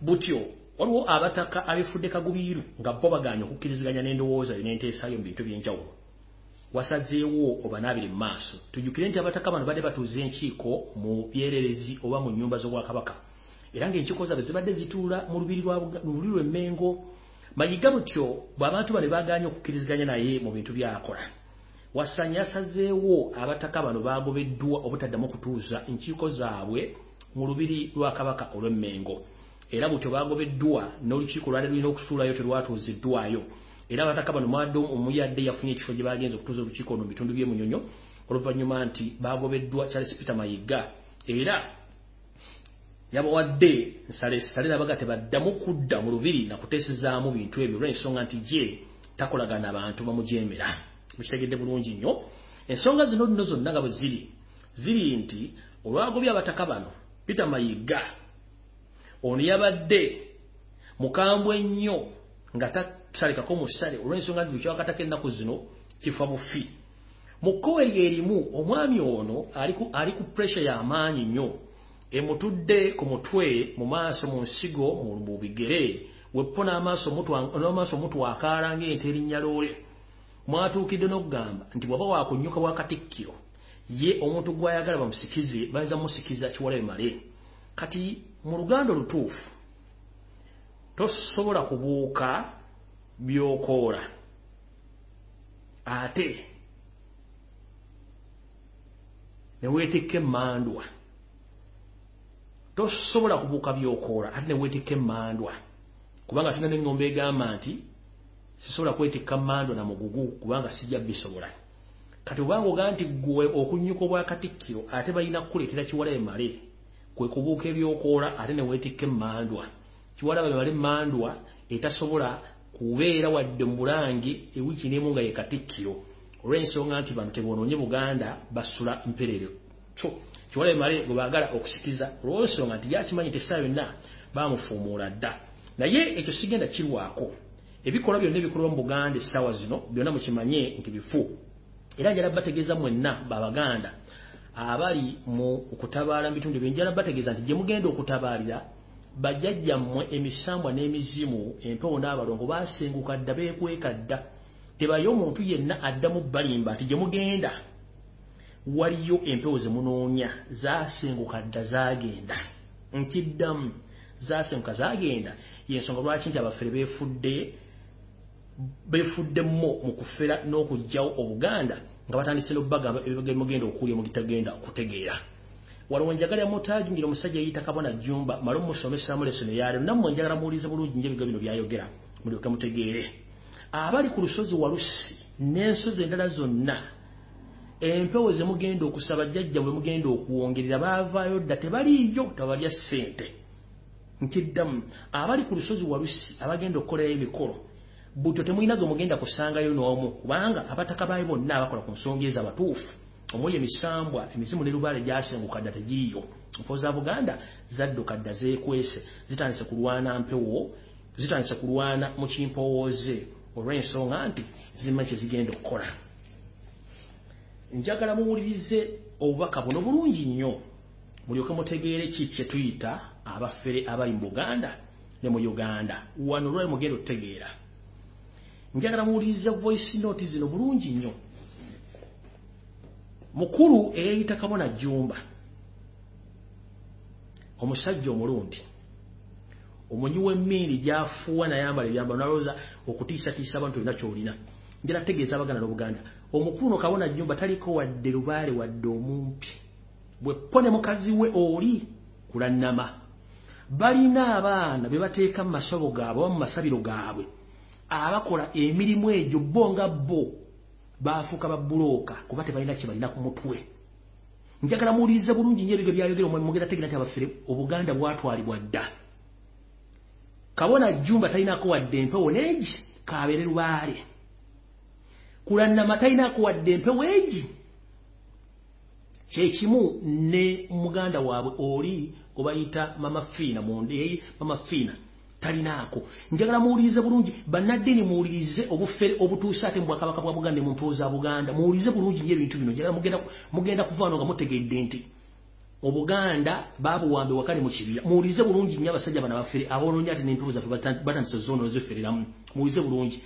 Butyo waliwo abataka abefudde kagubiiru nga bo baganya okukkiriziganya n'endowooza yo n'enteesayo mu bintu by'enjawulo wasazeewo obanaabire mu maaso. Tujjukire nti abataka bano badde batuuza enkiiko mu byererezi oba mu nnyumba z'obwakabaka. Era ng'enkiiko zaabwe zibadde zituula mu lubiri lw'emmengo mayiga butyo bw'abantu bano baganye okukkiriziganya naye mu bintu byakola wasanya yasazeewo abataka bano bagobeddwa obutaddamu kutuuza enkiiko zaabwe mu lubiri lwa kabaka olw'emmengo. Era butyo bagobeddwa n'olukiiko lwali lulina okutuulayo terwatuuziddwayo era abataka bano mwadde omuyadde yafunye ekifo gye bagenza okutuuza olukiiko ono mu bitundu by'emunyonyo oluvannyuma nti bagobeddwa charles peter mayiga. Era yabawadde nsalesale nabaga tebaddamu kudda mu lubiri nakuteesezaamu bintu ebyo olw'ensonga nti gye takolagana abantu bamujeemera. Mukitegedde bulungi nnyo. Ensonga zino nno zonna nga bwe ziri ziri nti olwagobya abataka bano peter mayiga ono yabadde mukambwe ennyo nga tasalekako musale olw'ensonga nti ekyawakatako ennaku zino kifa bufi mu kkowe lyerimu omwami ono ali ku puresha y'amaanyi nnyo. Emutudde ku mutwe mu maaso mu nsigo mu bigere. Weppo n'amaaso mutwakaala ng'ente erinnya loole. Mwatuukidde n'okugamba nti bw'aba waakunyuka bwa katikkiro ye omuntu gw'ayagala bamusikize bayinza mumusikiza kiwalabe male kati mu luganda olutuufu tosobola kubuuka byokoola. Ate neweetikka emmandwa. Tosobola kubuuka byokoola ate neweetikka emmandwa. Kubanga tulina n'eŋŋombe egamba nti sisobola kwetikka mmandwa na mugugu kubanga sijja bisobola. Kati obanga ogaa nti gwe okunyuka obwakatikkiro ate balina kukuleetera kiwalabe male kwe kubuuka ebyokoola ate neweetikka emmandwa. Kiwalabe male mmandwa etasobola kubeera wadde mu bulange ewiiki n'emu nga ye katikkiro. Olw'ensonga nti bano tebonoonye buganda basula mperere. So kiwalabe male gwe baagala okusikiza olw'ensonga nti yakimanyi nti essaawa yonna baamufuumuula dda. Naye ekyo sigenda kirwako. Ebikolwa byonna ebikolwa mu buganda essaawa zino byonna mukimanye nti bifu. Era njala bategeeza mwenna babaganda abali mu kutabaala mu bitundu ebyo njala bategeeza nti gye mugenda okutabaalira bajjajjammwe emisambwa n'emizimu empewo n'abalongo baasenguka dda beekweka dda. Tebayo omuntu yenna addamu balimba nti gye mugenda waliyo empewo ze munoonya zaasenguka dda zaagenda. Nkiddamu zasenguka zagenda yensonga lwaki nti abafere befudde befuddemmo mu kufera n'okugjawo obuganda nga batandise n'okubagamba ebimugenda okulya mugitagenda okutegeera waliwo njagala ya mutaji ngira omusajja yeyita kabona jumba malo musomeseramu lesono yaleero nammwe njagala muwulirize bulungi nyo ebigo bino byayogera mulyoke mutegeere. Abali ku lusozi walusi n'ensozi endala zonna empewo ze mugenda okusaba jjajja bwe mugenda okuwongerera baavaayo dda tebaliiyo tebalya ssente. Nkiddamu abali ku lusozi walusi abagenda okukolayo emikolo butyo temulina gwe mugenda kusangayo n'omu kubanga abataka baayo bonna abakola ku nsonga ezo abatuufu omuli emisambwa emizimu ne lubaale gyasenguka dda tegiiyo. Mpo za buganda zadduka dda zeekwese zitandise kulwana mpewo zitandise kulwana mu kimpowooze. Olw'ensonga nti zimanyi kye zigenda okukola. Njagala muwulirize obubaka buno bulungi nnyo. Mulyoke mutegeere ki kye tuyita abafere abali mu buganda ne mu uganda? Wano lwali mugenda okutegeera njagala muwulirize voice note zino bulungi nnyo mukulu eyayita kabona jjumba. Omusajja omulundi omunyi w'emmiiri gyafuuwa nayambala ebyambalo nalowooza okutiisatiisa abantu olina kyolina. Njala tegeeza abaganda n'obuganda omukulu no kabona jjumba taliko wadde lubaale wadde omumpi. Bweppo ne mukazi we oli kulannama balina abaana be bateeka mu masabo gaabwe oba mu masabiro gaabwe abakola emirimu egyo bo nga bo baafuuka babulooka kuba tebalina kye balina ku mutwe. Njagala muwulirize bulungi nyo ebigyo byayogera mugenda tegera nti abafere obuganda bwatwalibwa dda. Kabona jjumba talinako wadde empewo neegi kabeere lubaale. Kulannama talinako wadde empewo egi kyekimu ne muganda waabwe oli gwebayita mama fiina mundeeyi mama fiina talinaako njagala muwulirize bulungi bannaddiini muwulirize obufere obutuuse ate mu bwakabaka bwa buganda mu mpewo za buganda. Muwulirize bulungi nyo ebintu bino. Njagala mugenda, kuvaano nga mutegedde nti obuganda babuwambe wakale mu kibira. Muwulirize bulungi nnyo abasajja bano abafere abononya ati n'empewo zaffe batandise zoono zefereramu muwulirize bulungi.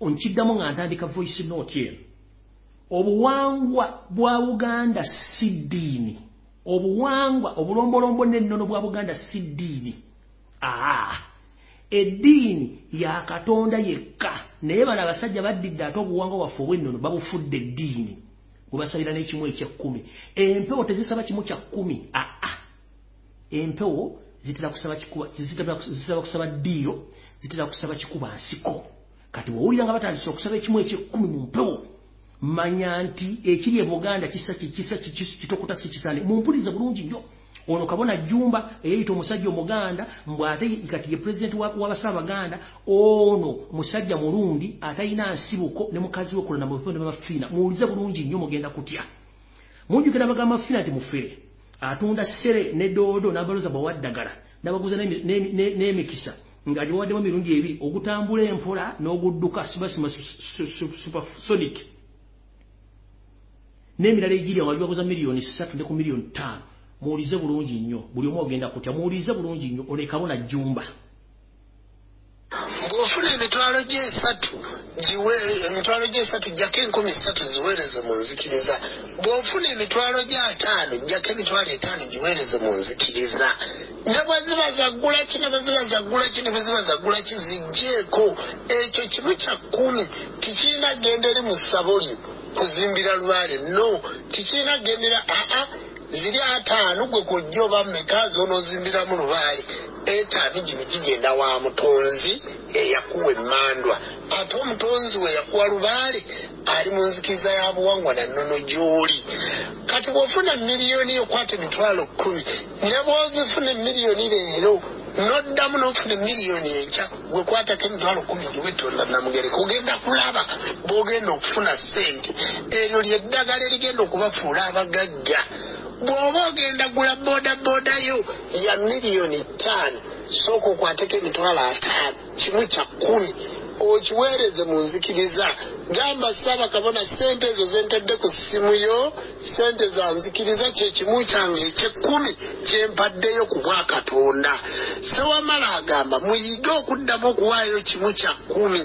Nkiddamu nga ntandika voice note eno. Obuwangwa bwa buganda si ddiini. Obuwangwa obulombolombo n'ennono bwa buganda si ddiini. Aa eddiini ya katonda yekka. Naye bano abasajja baddidde ate obuwangwa bwaffe obw'ennono babufudde eddiini. Bwebasalira n'ekimu ekyekkumi. Empewo tezisaba kimu kya kkumi? Aa empewo zitera kusaba ddiiro zitera kusaba kikuba nsiko. Kati bwowulira nga batandise okusaba ekimu ekyekkumi mu mpewo manya nti ekiri e buganda kisa kitokota si kisane mumpulirize bulungi nnyo ono kabona jumba eyayita omusajja omuganda mbw ate kati ye pulezidenti w'abasaabaganda ono musajja mulundi atalina nsibuko ne mukazi we kulana mu bifo ne bafiina muwulize bulungi nnyo mugenda kutya. Munjukira bagamba fiina nti mufere. Atunda sere ne doodo n'abaloza bawaddagala n'abaguza n'emikisa nga giwawaddemu emirundi ebiri ogutambula empola n'ogudduka subasima supersonic n'emirala egiri awo baguza miliyoni ssatu ne ku miliyoni ttaano muwulize bulungi nnyo. Buli omu ogenda kutya muwulize bulungi nnyo olekabona jjumba. Bw'ofuna emitwalo gy'esatu emitwalo gy'esatu jjako enkumi ssatu ziweereze mu nzikiriza. Bw'ofuna emitwalo gy'ataano jjako emitwalo etaano giweereze mu nzikiriza. Ne bwe ziba zaggula ki ne bwe ziba zaggula ki ne bwe ziba zaggula ki zijjeeko. Ekyo kimu kya kkumi tikirina genda eri mu ssabo lyo kuzimbira lubaale no tikirina gendera aa ziri ataano gwe kujja oba mmeka zoonozimbiramu lubaale? Etaano gino gigenda wa mutonzi eyakuwa emmandwa. Ate omutonzi we yakuwa lubaale ali mu nzikiriza ya buwangwa na nnono gy'oli. Kati bw'ofuna miliyoni yokwata emitwalo kkumi ne bw'ozifuna emiliyoni leero noddamu n'ofuna emiliyoni enkya gwe kwatako emitwalo kumi giwetonda namugere kugenda kulaba bw'ogenda okufuna ssente. Eryo lyeddagala erigenda okubafuula abagagga bw'oba ogenda gula boodabooda yo ya miliyoni ttaano sooka okwateko emitwalo ataano kimu kya kkumi okiweereze mu nzikiriza. Gamba ssaabakabona sente ezo zentedde ku ssimu yo sente za nzikiriza kyekimu kyange ekyekkumi kyempaddeyo ku bwakatonda sewamala agamba muyige okuddamu okuwaayo kimu kya kkumi.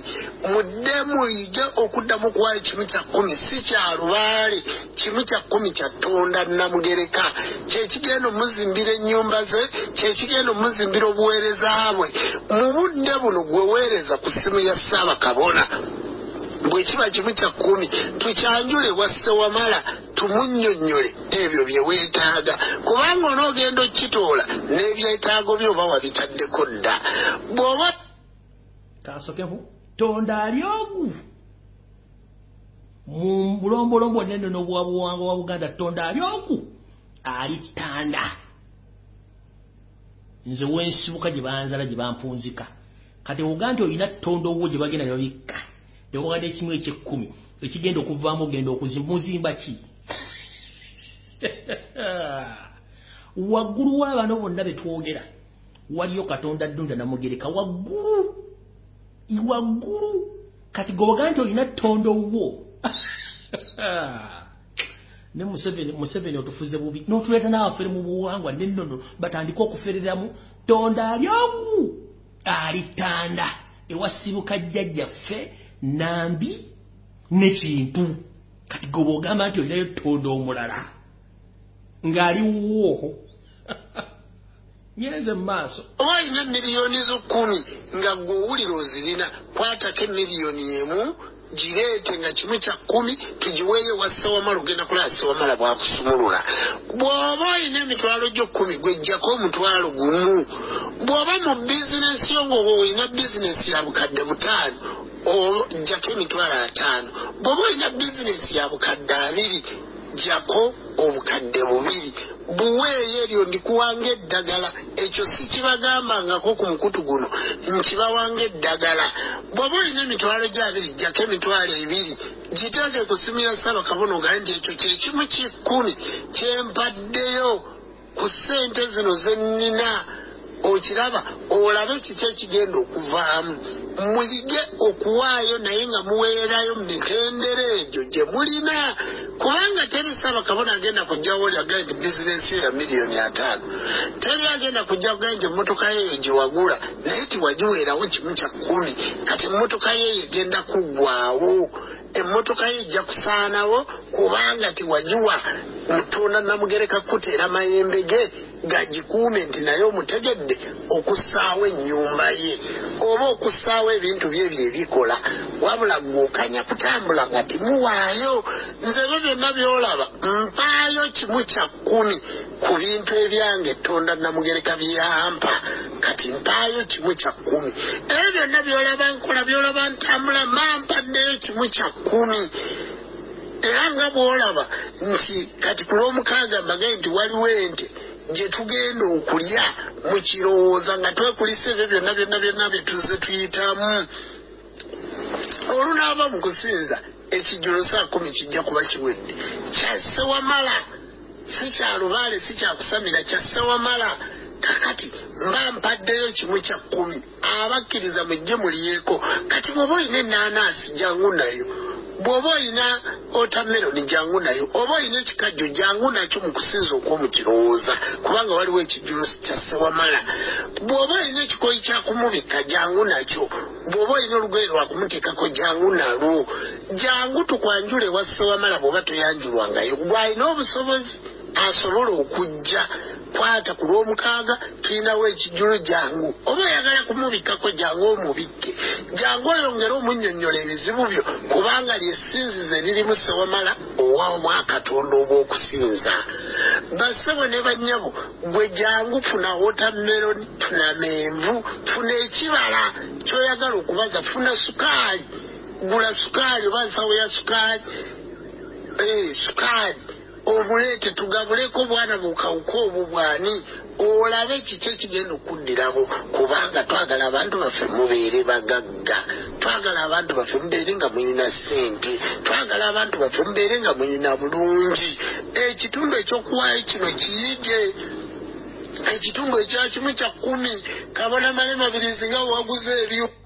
Mudde muyige okuddamu kuwaayo kimu kya kkumi si kya lubaale kimu kya kkumi kya tonda namugereka. Kyekigenda omuzimbira ennyumba ze kyekigenda omuzimbira obuweereza bwe. Mu budde buno gwe weereza ku ssimu ya ssaabakabona bwe kiba kimu kya kkumi tukyanjule wasse wamala tumunnyonnyole ebyo bye weetaaga. Kubanga onoogenda okkitoola n'ebyetaago byo oba wabitaddeko dda. Bw'oba kasokeho tonda ali ogu. Mu bulombolombo nene n'obwabuwanga wa buganda tonda ali ogu. Ali ttanda nze wensibuka gye banzala gye bampunzika kati oga nti olina ttonda owwo gye bagenda ne babikka. Newagadde ekimu ekyekkumi. Ekigenda okuvaamu ogenda okuzimuzimba ki? Waggulu w'abano bonna betwogera waliyo katonda ddunda namugereka waggulu waggulu. Kati gobaga nti olina ttondo wo. Ne museveni museveni otufuze bubi n'otuleeta n'abafere mu buwangwa nennono batandike okufereramu tonda ali ogu ali ttanda ewasibuka jjajjaffe nambi nekintu kati goba ogamba nti olinayo ttondo omulala ng'aliwo nyenze mu maaso. Oba olina miliyoni zo kkumi nga gwe owulira ozirina kwatako emiliyoni emu gireete nga kimu kya kkumi tugiweeyo wa ssewamala ogenda kulaba ssewamala bwakusumulula. Bw'oba olina emitwalo gyo kkumi gwejjako omutwalo gumu bw'oba mu bizinensi yo ngaoba olina bizinensi ya bukadde butaano jjako emitwalo ataano. Bw'oba olina bizinensi ya bukadde abiri jjako obukadde bubiri buweeyo eryo ndikuwanga eddagala. Ekyo si kibagambangako ku mukutu guno nkibawanga eddagala. Bw'oba olina emitwalo gyabiri jjako emitwalo ebiri giteeke ku simu ya ssaabakabona ogaye nti ekyo kyekimu kikkumi kyempaddeyo ku ssente zino ze nnina okiraba olabe kiki ekigenda okuvaamu. Muyige okuwaayo naye nga muweerayo mu mitendera egyo gye mulina. Kubanga teri ssaabakabona agenda kujjawo oli agaye nti bizinensi yo ya miliyoni ataano. Teri agenda kujja kugaye nti emmotoka yeeyo gye wagula naye tiwagiweerawo kimu kya kkumi kati emmotoka yeeyo egenda kuggwaawo. Emmotoka ye ejja kusaanawo kubanga tiwagiwa mutunda namugereka kuteera mayembe ge gagikuume nti naye omutegedde okussaawo ennyumba ye oba okussaawo ebintu bye byebikola wabula gwokanya kutambula nga timuwaayo nze ebyo byonna byolaba mpaayo kimu kya kkumi ku bintu ebyange etonda namugereka byampa kati mpaayo kimu kya kkumi. Ebyo byonna byolaba nkola byolaba ntambula mampaddeyo kimu kya kkumi. Era nga bwolaba nti kati ku lwomukaaga mbagaye nti waliwo ente gye tugenda okulya mu kirowooza nga twekulisa ebyo byonna byonna byonna bye tuze tuyitamu. Olunaava mu kusinza ekijjulo saa kumi kijja kuba kiwedde. Kyasse wamala si kya lubaale si kyakusamira kyasse wamala kakati mba mpaddeyo kimu kya kkumi abakkiriza mujje muliyeko kati bw'oba olina ennaanaasi jangu nayo bw'oba olina otameroni jangu nayo oba olina ekikajjo jangu nakyo mu kusinza okw'omukirowooza kubanga waliwo ekijjulo kya sewamala bw'oba olina ekikoyi kyakumubikka jangu nakyo bw'oba olina olugoye lwakumuteekako jangu nalwo jangu tukwanjula ewa sewamala bw'oba toyanjulwangayo gw'alina obusobozi asobola okujja kwata ku lwomukaaga tulinawo ekijjulo jangu oba oyagala kumubikkako jangu omubikke. Jangu oyongere omunnyonnyola ebizibu byo kubanga lyesinzizo eririmu sewamala owamwakatonda obw'okusinza bassebo ne bannyabo gwe jangu funa wotameroni funa menvu funa ekibala kyoyagala okubaza funa sukaali. Gula sukaali oba nsawo ya sukaali. Sukaali obuleete tugabuleko obwana bukawuka obwo bwani olabe kiki ekigenda okuddirawo kubanga twagala abantu baffe mubeere bagagga. Twagala abantu baffe mubeere nga mulina ssente. Twagala abantu baffe mubeere nga mulina bulungi. Ekitundu ekyokuwaayo kino kiyige. Ekitundu ekya kimu kya kkumi kabona malemabirizi nga waguze ebyo. nange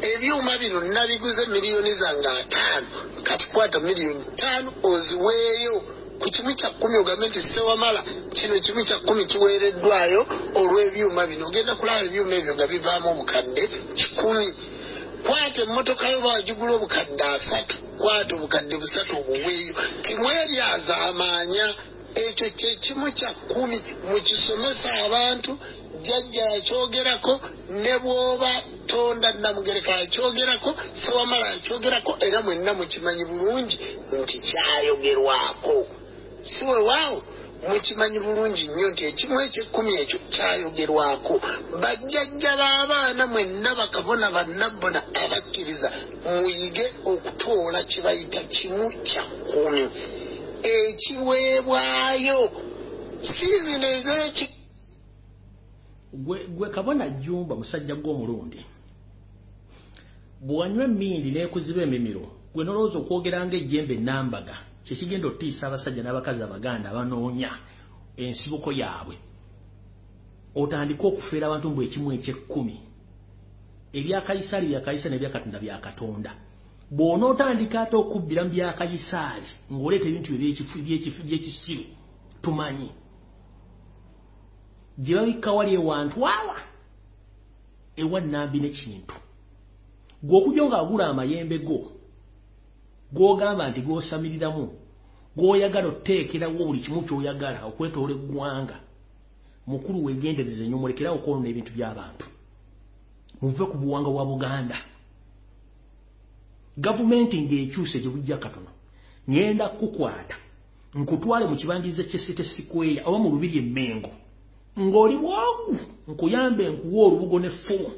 ebyuma bino nabiguze miliyoni zange ataano kati kwata miliyoni ttaano oziweeyo. Ku kimu kya kkumi ogambe nti sewamala kino kimu kya kkumi kiweereddwayo olw'ebyuma bino. Ogenda kulaba ebyuma ebyo nga bivaamu obukadde kikumi. Kwata emmotoka yo bagigula obukadde asatu. Kwata obukadde busatu obuweeyo. Timweryazaamaanya ekyo kyekimu kya kkumi. Mukisomesa abantu jjajja yakyogerako ne bw'oba tonda namugereka yakyogerako sewamala yakyogerako era mwenna mukimanyi bulungi nti kyayogerwako. Si wewaawo mukimanyi bulungi nnyo nti ekimu ekyekkumi ekyo kyayogerwako. Bajjajja b'abaana mwenna bakabona bannabbona abakkiriza muyige okutoola kye bayita kimu kya kkumi ekiweebwayo si zino ezeki gwe kabona jjumba musajja gw'omulundi bw'wanywa emmindi n'ekuziba emimiro gwe nolowooza okwogeranga ejjembe enambaga kyekigenda otiisa abasajja n'abakazi abaganda abanoonya ensibuko yaabwe. Otandike okufeera abantu mu bwekimu ekyekkumi ebya kayisaali bya kayisaali nebya katonda bya katonda. Bw'onootandika ate okubbira mu bya kayisaali ng'oleeta ebintu byekisiru tumanyi gye babikka wali ewantu awa ewa nambi n'ekintu gw'okujja ng'agula amayembe go gw'ogamba nti gw'osamiriramu gw'oyagala oteekerawo buli kimu ky'oyagala okwetoola eggwanga mukulu weegendereza ennyo mulekerawo okwolona ebintu by'abantu. Muve ku buwanga bwa buganda. Gavumenti ng'ekyuse gye bujja katono ŋŋenda kukwata nkutwale mu kibangiriza ky'esite sikweya oba mu lubiri emmengo ng'oli bwogu nkuyambe nkuwa olubugo n'effumu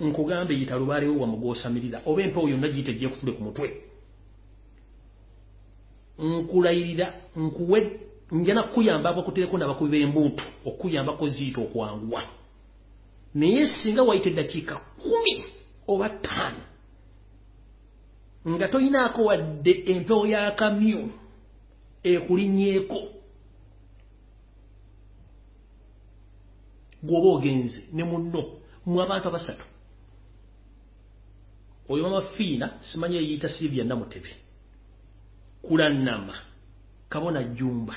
nkugambe yita lubaalewo wamu gw'osamirira oba empewo yonna giyita ejja ekutule ku mutwe. Nkulayirira nkuwe nja nakuyamba abakutereko nabakubi b'embuutu okuyambako ziyita okwanguwa. Naye singa wayita eddakiika kumi oba ttaano nga toyinaako wadde empewo y'akamyu ekulinnyeeko gwoba ogenze ne munno mwe abantu abasatu. Oyo mama fiina simanyi eyiyita silivia namutebe. Kulannama kabona jjumba.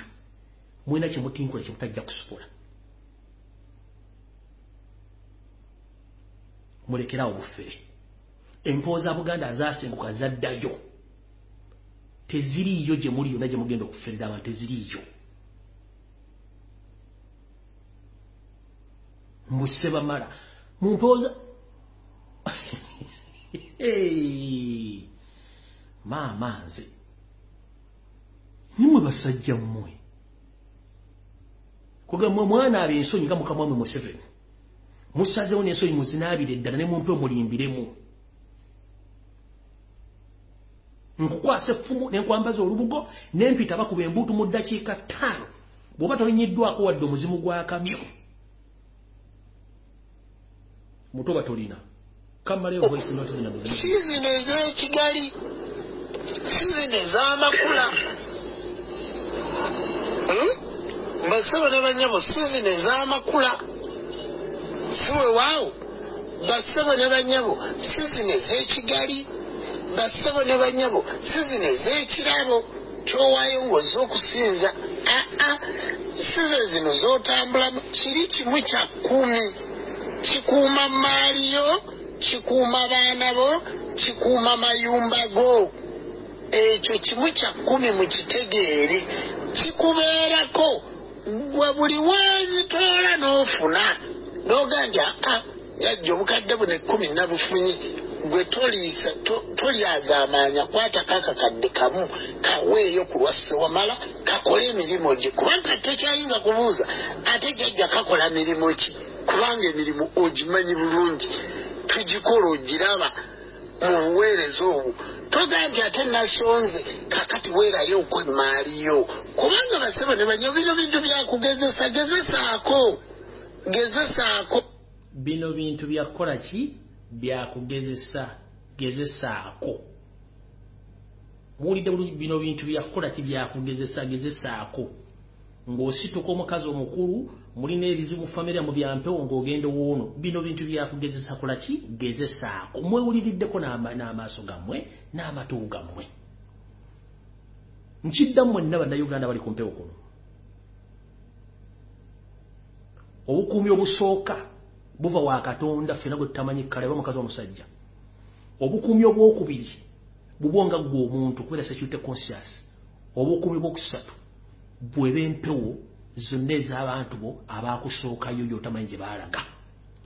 Mwena kyemutinkula kyemutajja kusobola mulekerawo bufere. Empewo za buganda azasenguka zaddayo. Teziriiyo gye muli yonna gye mugenda okuferera abantu teziriiyo mbuse bamala mumpoza maama nze. Nimwe basajja mmwe. Kugamwe mwana aba ensonyi nga mukamwamwe museveni. Musazewo n'ensonyi muzinaabire eddala ne mumpe mulimbiremu nkukwasa effumu nenkwambaza olubugo nempita bakuba embuutu mu ddakiika ttaano. Bw'oba tolinyiddwako wadde omuzimu gwa kamyo mutoba tolina. Kamaleyo voice note zino si zino ez'ekigali si zino ez'amakula basebo ne banyabo si zino ez'amakula. Si wewaawo basebo ne banyabo si zino ez'ekigali basebo ne banyabo si zino ez'ekirabo. Kyowaayo ng'ozza okusinza. Aa si ze zino z'otambulamu kiri kimu kya kkumi kikuuma maaliyo kikuuma baana bo kikuuma mayumba go. Ekyo kimu kya kkumi mu kitegeere. Kikubeerako gwe buli weezitoola n'ofuna. N'oga nti aa yajja obukadde buno ekkumi nabufunye gwe tolyazaamaanya kwatako akakadde kamu kaweeyo ku lwasse wamala kakole emirimu gye. Kubanga tokyayinza kubuuza ate jajja kakola mirimu ki? Kubanga emirimu ogimanyi bulungi. Tugikola ogiraba mu buweereza obwo. Toga nti ate nasonze kakati weerayo okwemaaliyo kubanga basebo ne banyo bino bintu byakugezesa gezesaako gezesaako. Bino bintu byakukola ki byakugezesa gezesaako. Muwulidde bulungi bino bintu byakukola ki byakugezesa gezesaako? Ng'osituka omukazi omukulu mulina ebizibu famire mu byampewo ng'ogenda woono bino bintu byakugezesa kola ki? Gezesaako. Mwewuliriddeko n'amaaso gammwe n'amatu gammwe. Nkiddamu mwenna bannayuganda bali ku mpewo kuno. Obukuumi obusooka buva wa katonda ffena gwe tutamanyi kkale oba mukazi omusajja. Obukuumi obwokubiri bubwo nga gwe omuntu kubeera security conscious. Obukuumi bwokusatu bweba empewo zonna ez'abantu bo abakusookayo yotamanyi gye baalaga.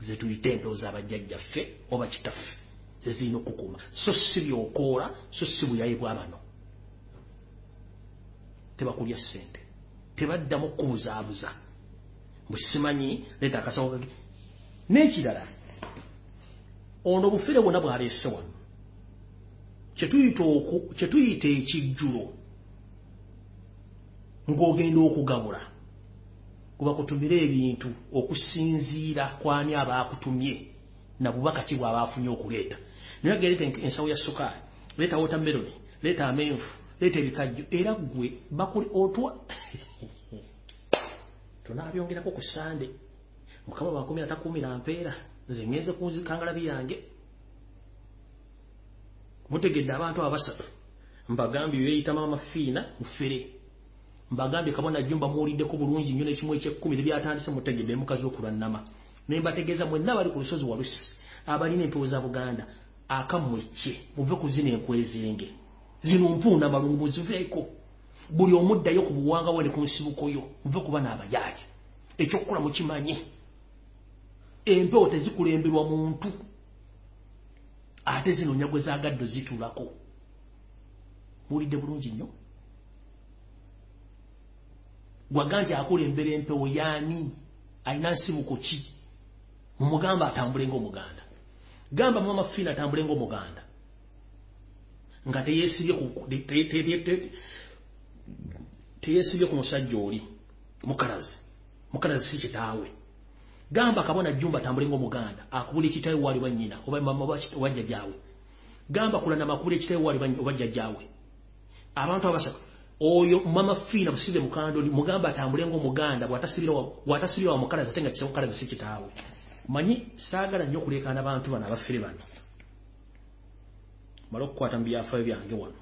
Zetuyita empewo z'abajjajjaffe oba kitaffe zezirina okukuuma so si byokoola so si buyayi bwa bano tebakulya ssente. Tebaddamu kubuzaabuza bwesimanyi leeta akasawo kage n'ekirala ono obufere bwonna bwaleese wano. Kyetuyita ekijjulo ng'ogenda okugabula kubakutumira ebintu okusinziira kwani abaakutumye na bubaka ki bwabaafunye okuleeta. Naye ageleeta ensawo ya sukaali leeta wotameroni leeta amenvu leeta ebikajjo era gwe bakuli otwa tonaabyongerako ku sande mukama bakumira takumira mpeera. Nze ngenze kunzikangalabi yange mutegedde abantu abasatu. Mbagambye byeyita mama fiina mufere. Mbagambye kabona jumba muwuliddeko bulungi nnyo n'ekimu ekyekkumi tebyatandise mutegedde mukazi okulwannama ne mbategeeza mwenna bali ku lusozi walusi abalina empewo za buganda. Akammwekye muve ku zino enkwezenge. Zino mpuuna malungu muziveeko buli omuddayo ku buwanga we ne ku nsibukoyo muve kuba n'abajaaya ekyokukola mukimanyi empewo tezikulemberwa muntu. Ate zino nyagwe zagaddo zitulako. Muwulidde bulungi nnyo? Gwaganje akulembera empewo yaani? Alina nsibuko ki? Mumugamba atambule ngaomuganda gamba mama fiina atambule ngaomuganda nga teyesibye ku musajja oli mukalazi. Mukalazi si kitaawe gamba kabona jumba atambule ngaomuganda akubula ekitaawe wali wanyina oba mama wajjajaawe gamba kulanama akubula ekitaawe wali oba jjajjaawe. Abantu abasatu oyo mama fiina busibe mukandoli mugamba atambule ngaomuganda bwatasibira wa mukalazi ate nga kimukalazi si kitaawe manyi saagala nnyo okuleekaana bantu bano abafere bano. Mala okukwata mu byafaayo byange wano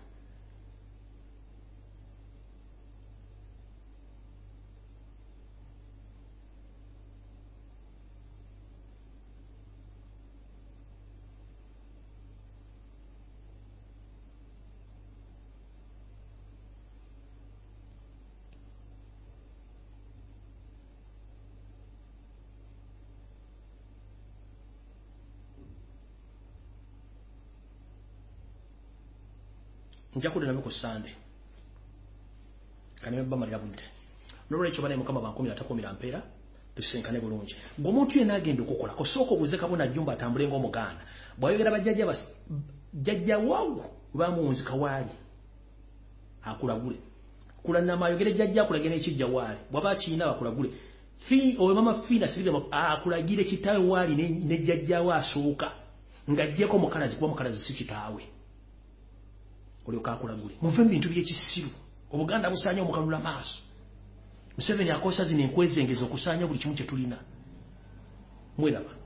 nja kudde nabyo ku sande kanebe bamalira budde nolwekyo banaye mukama bankumira takumira mpeera tusenkane bulungi. Ngaomuntu yenna agenda okukola kosooka obuze kabona jjumba atambule ngaomuganda bwayogera bajjajja jjajja wawu bamuwunzika waali akulagule. Kulanama ayogere jjajja akulagire nekijja waali. Bwaba kiina bakulagule oyo mama fiina sibire akulagire kitaawe waali nejjajjawe asooka ng'ajjeko mukalazi kuba mukalazi si kitaawe olyoka akulagule muve mu bintu byekisiru obuganda busaanya omukalula maaso museveni akosa zino enkwezengeza okusaanya buli kimu kyetulina mweraba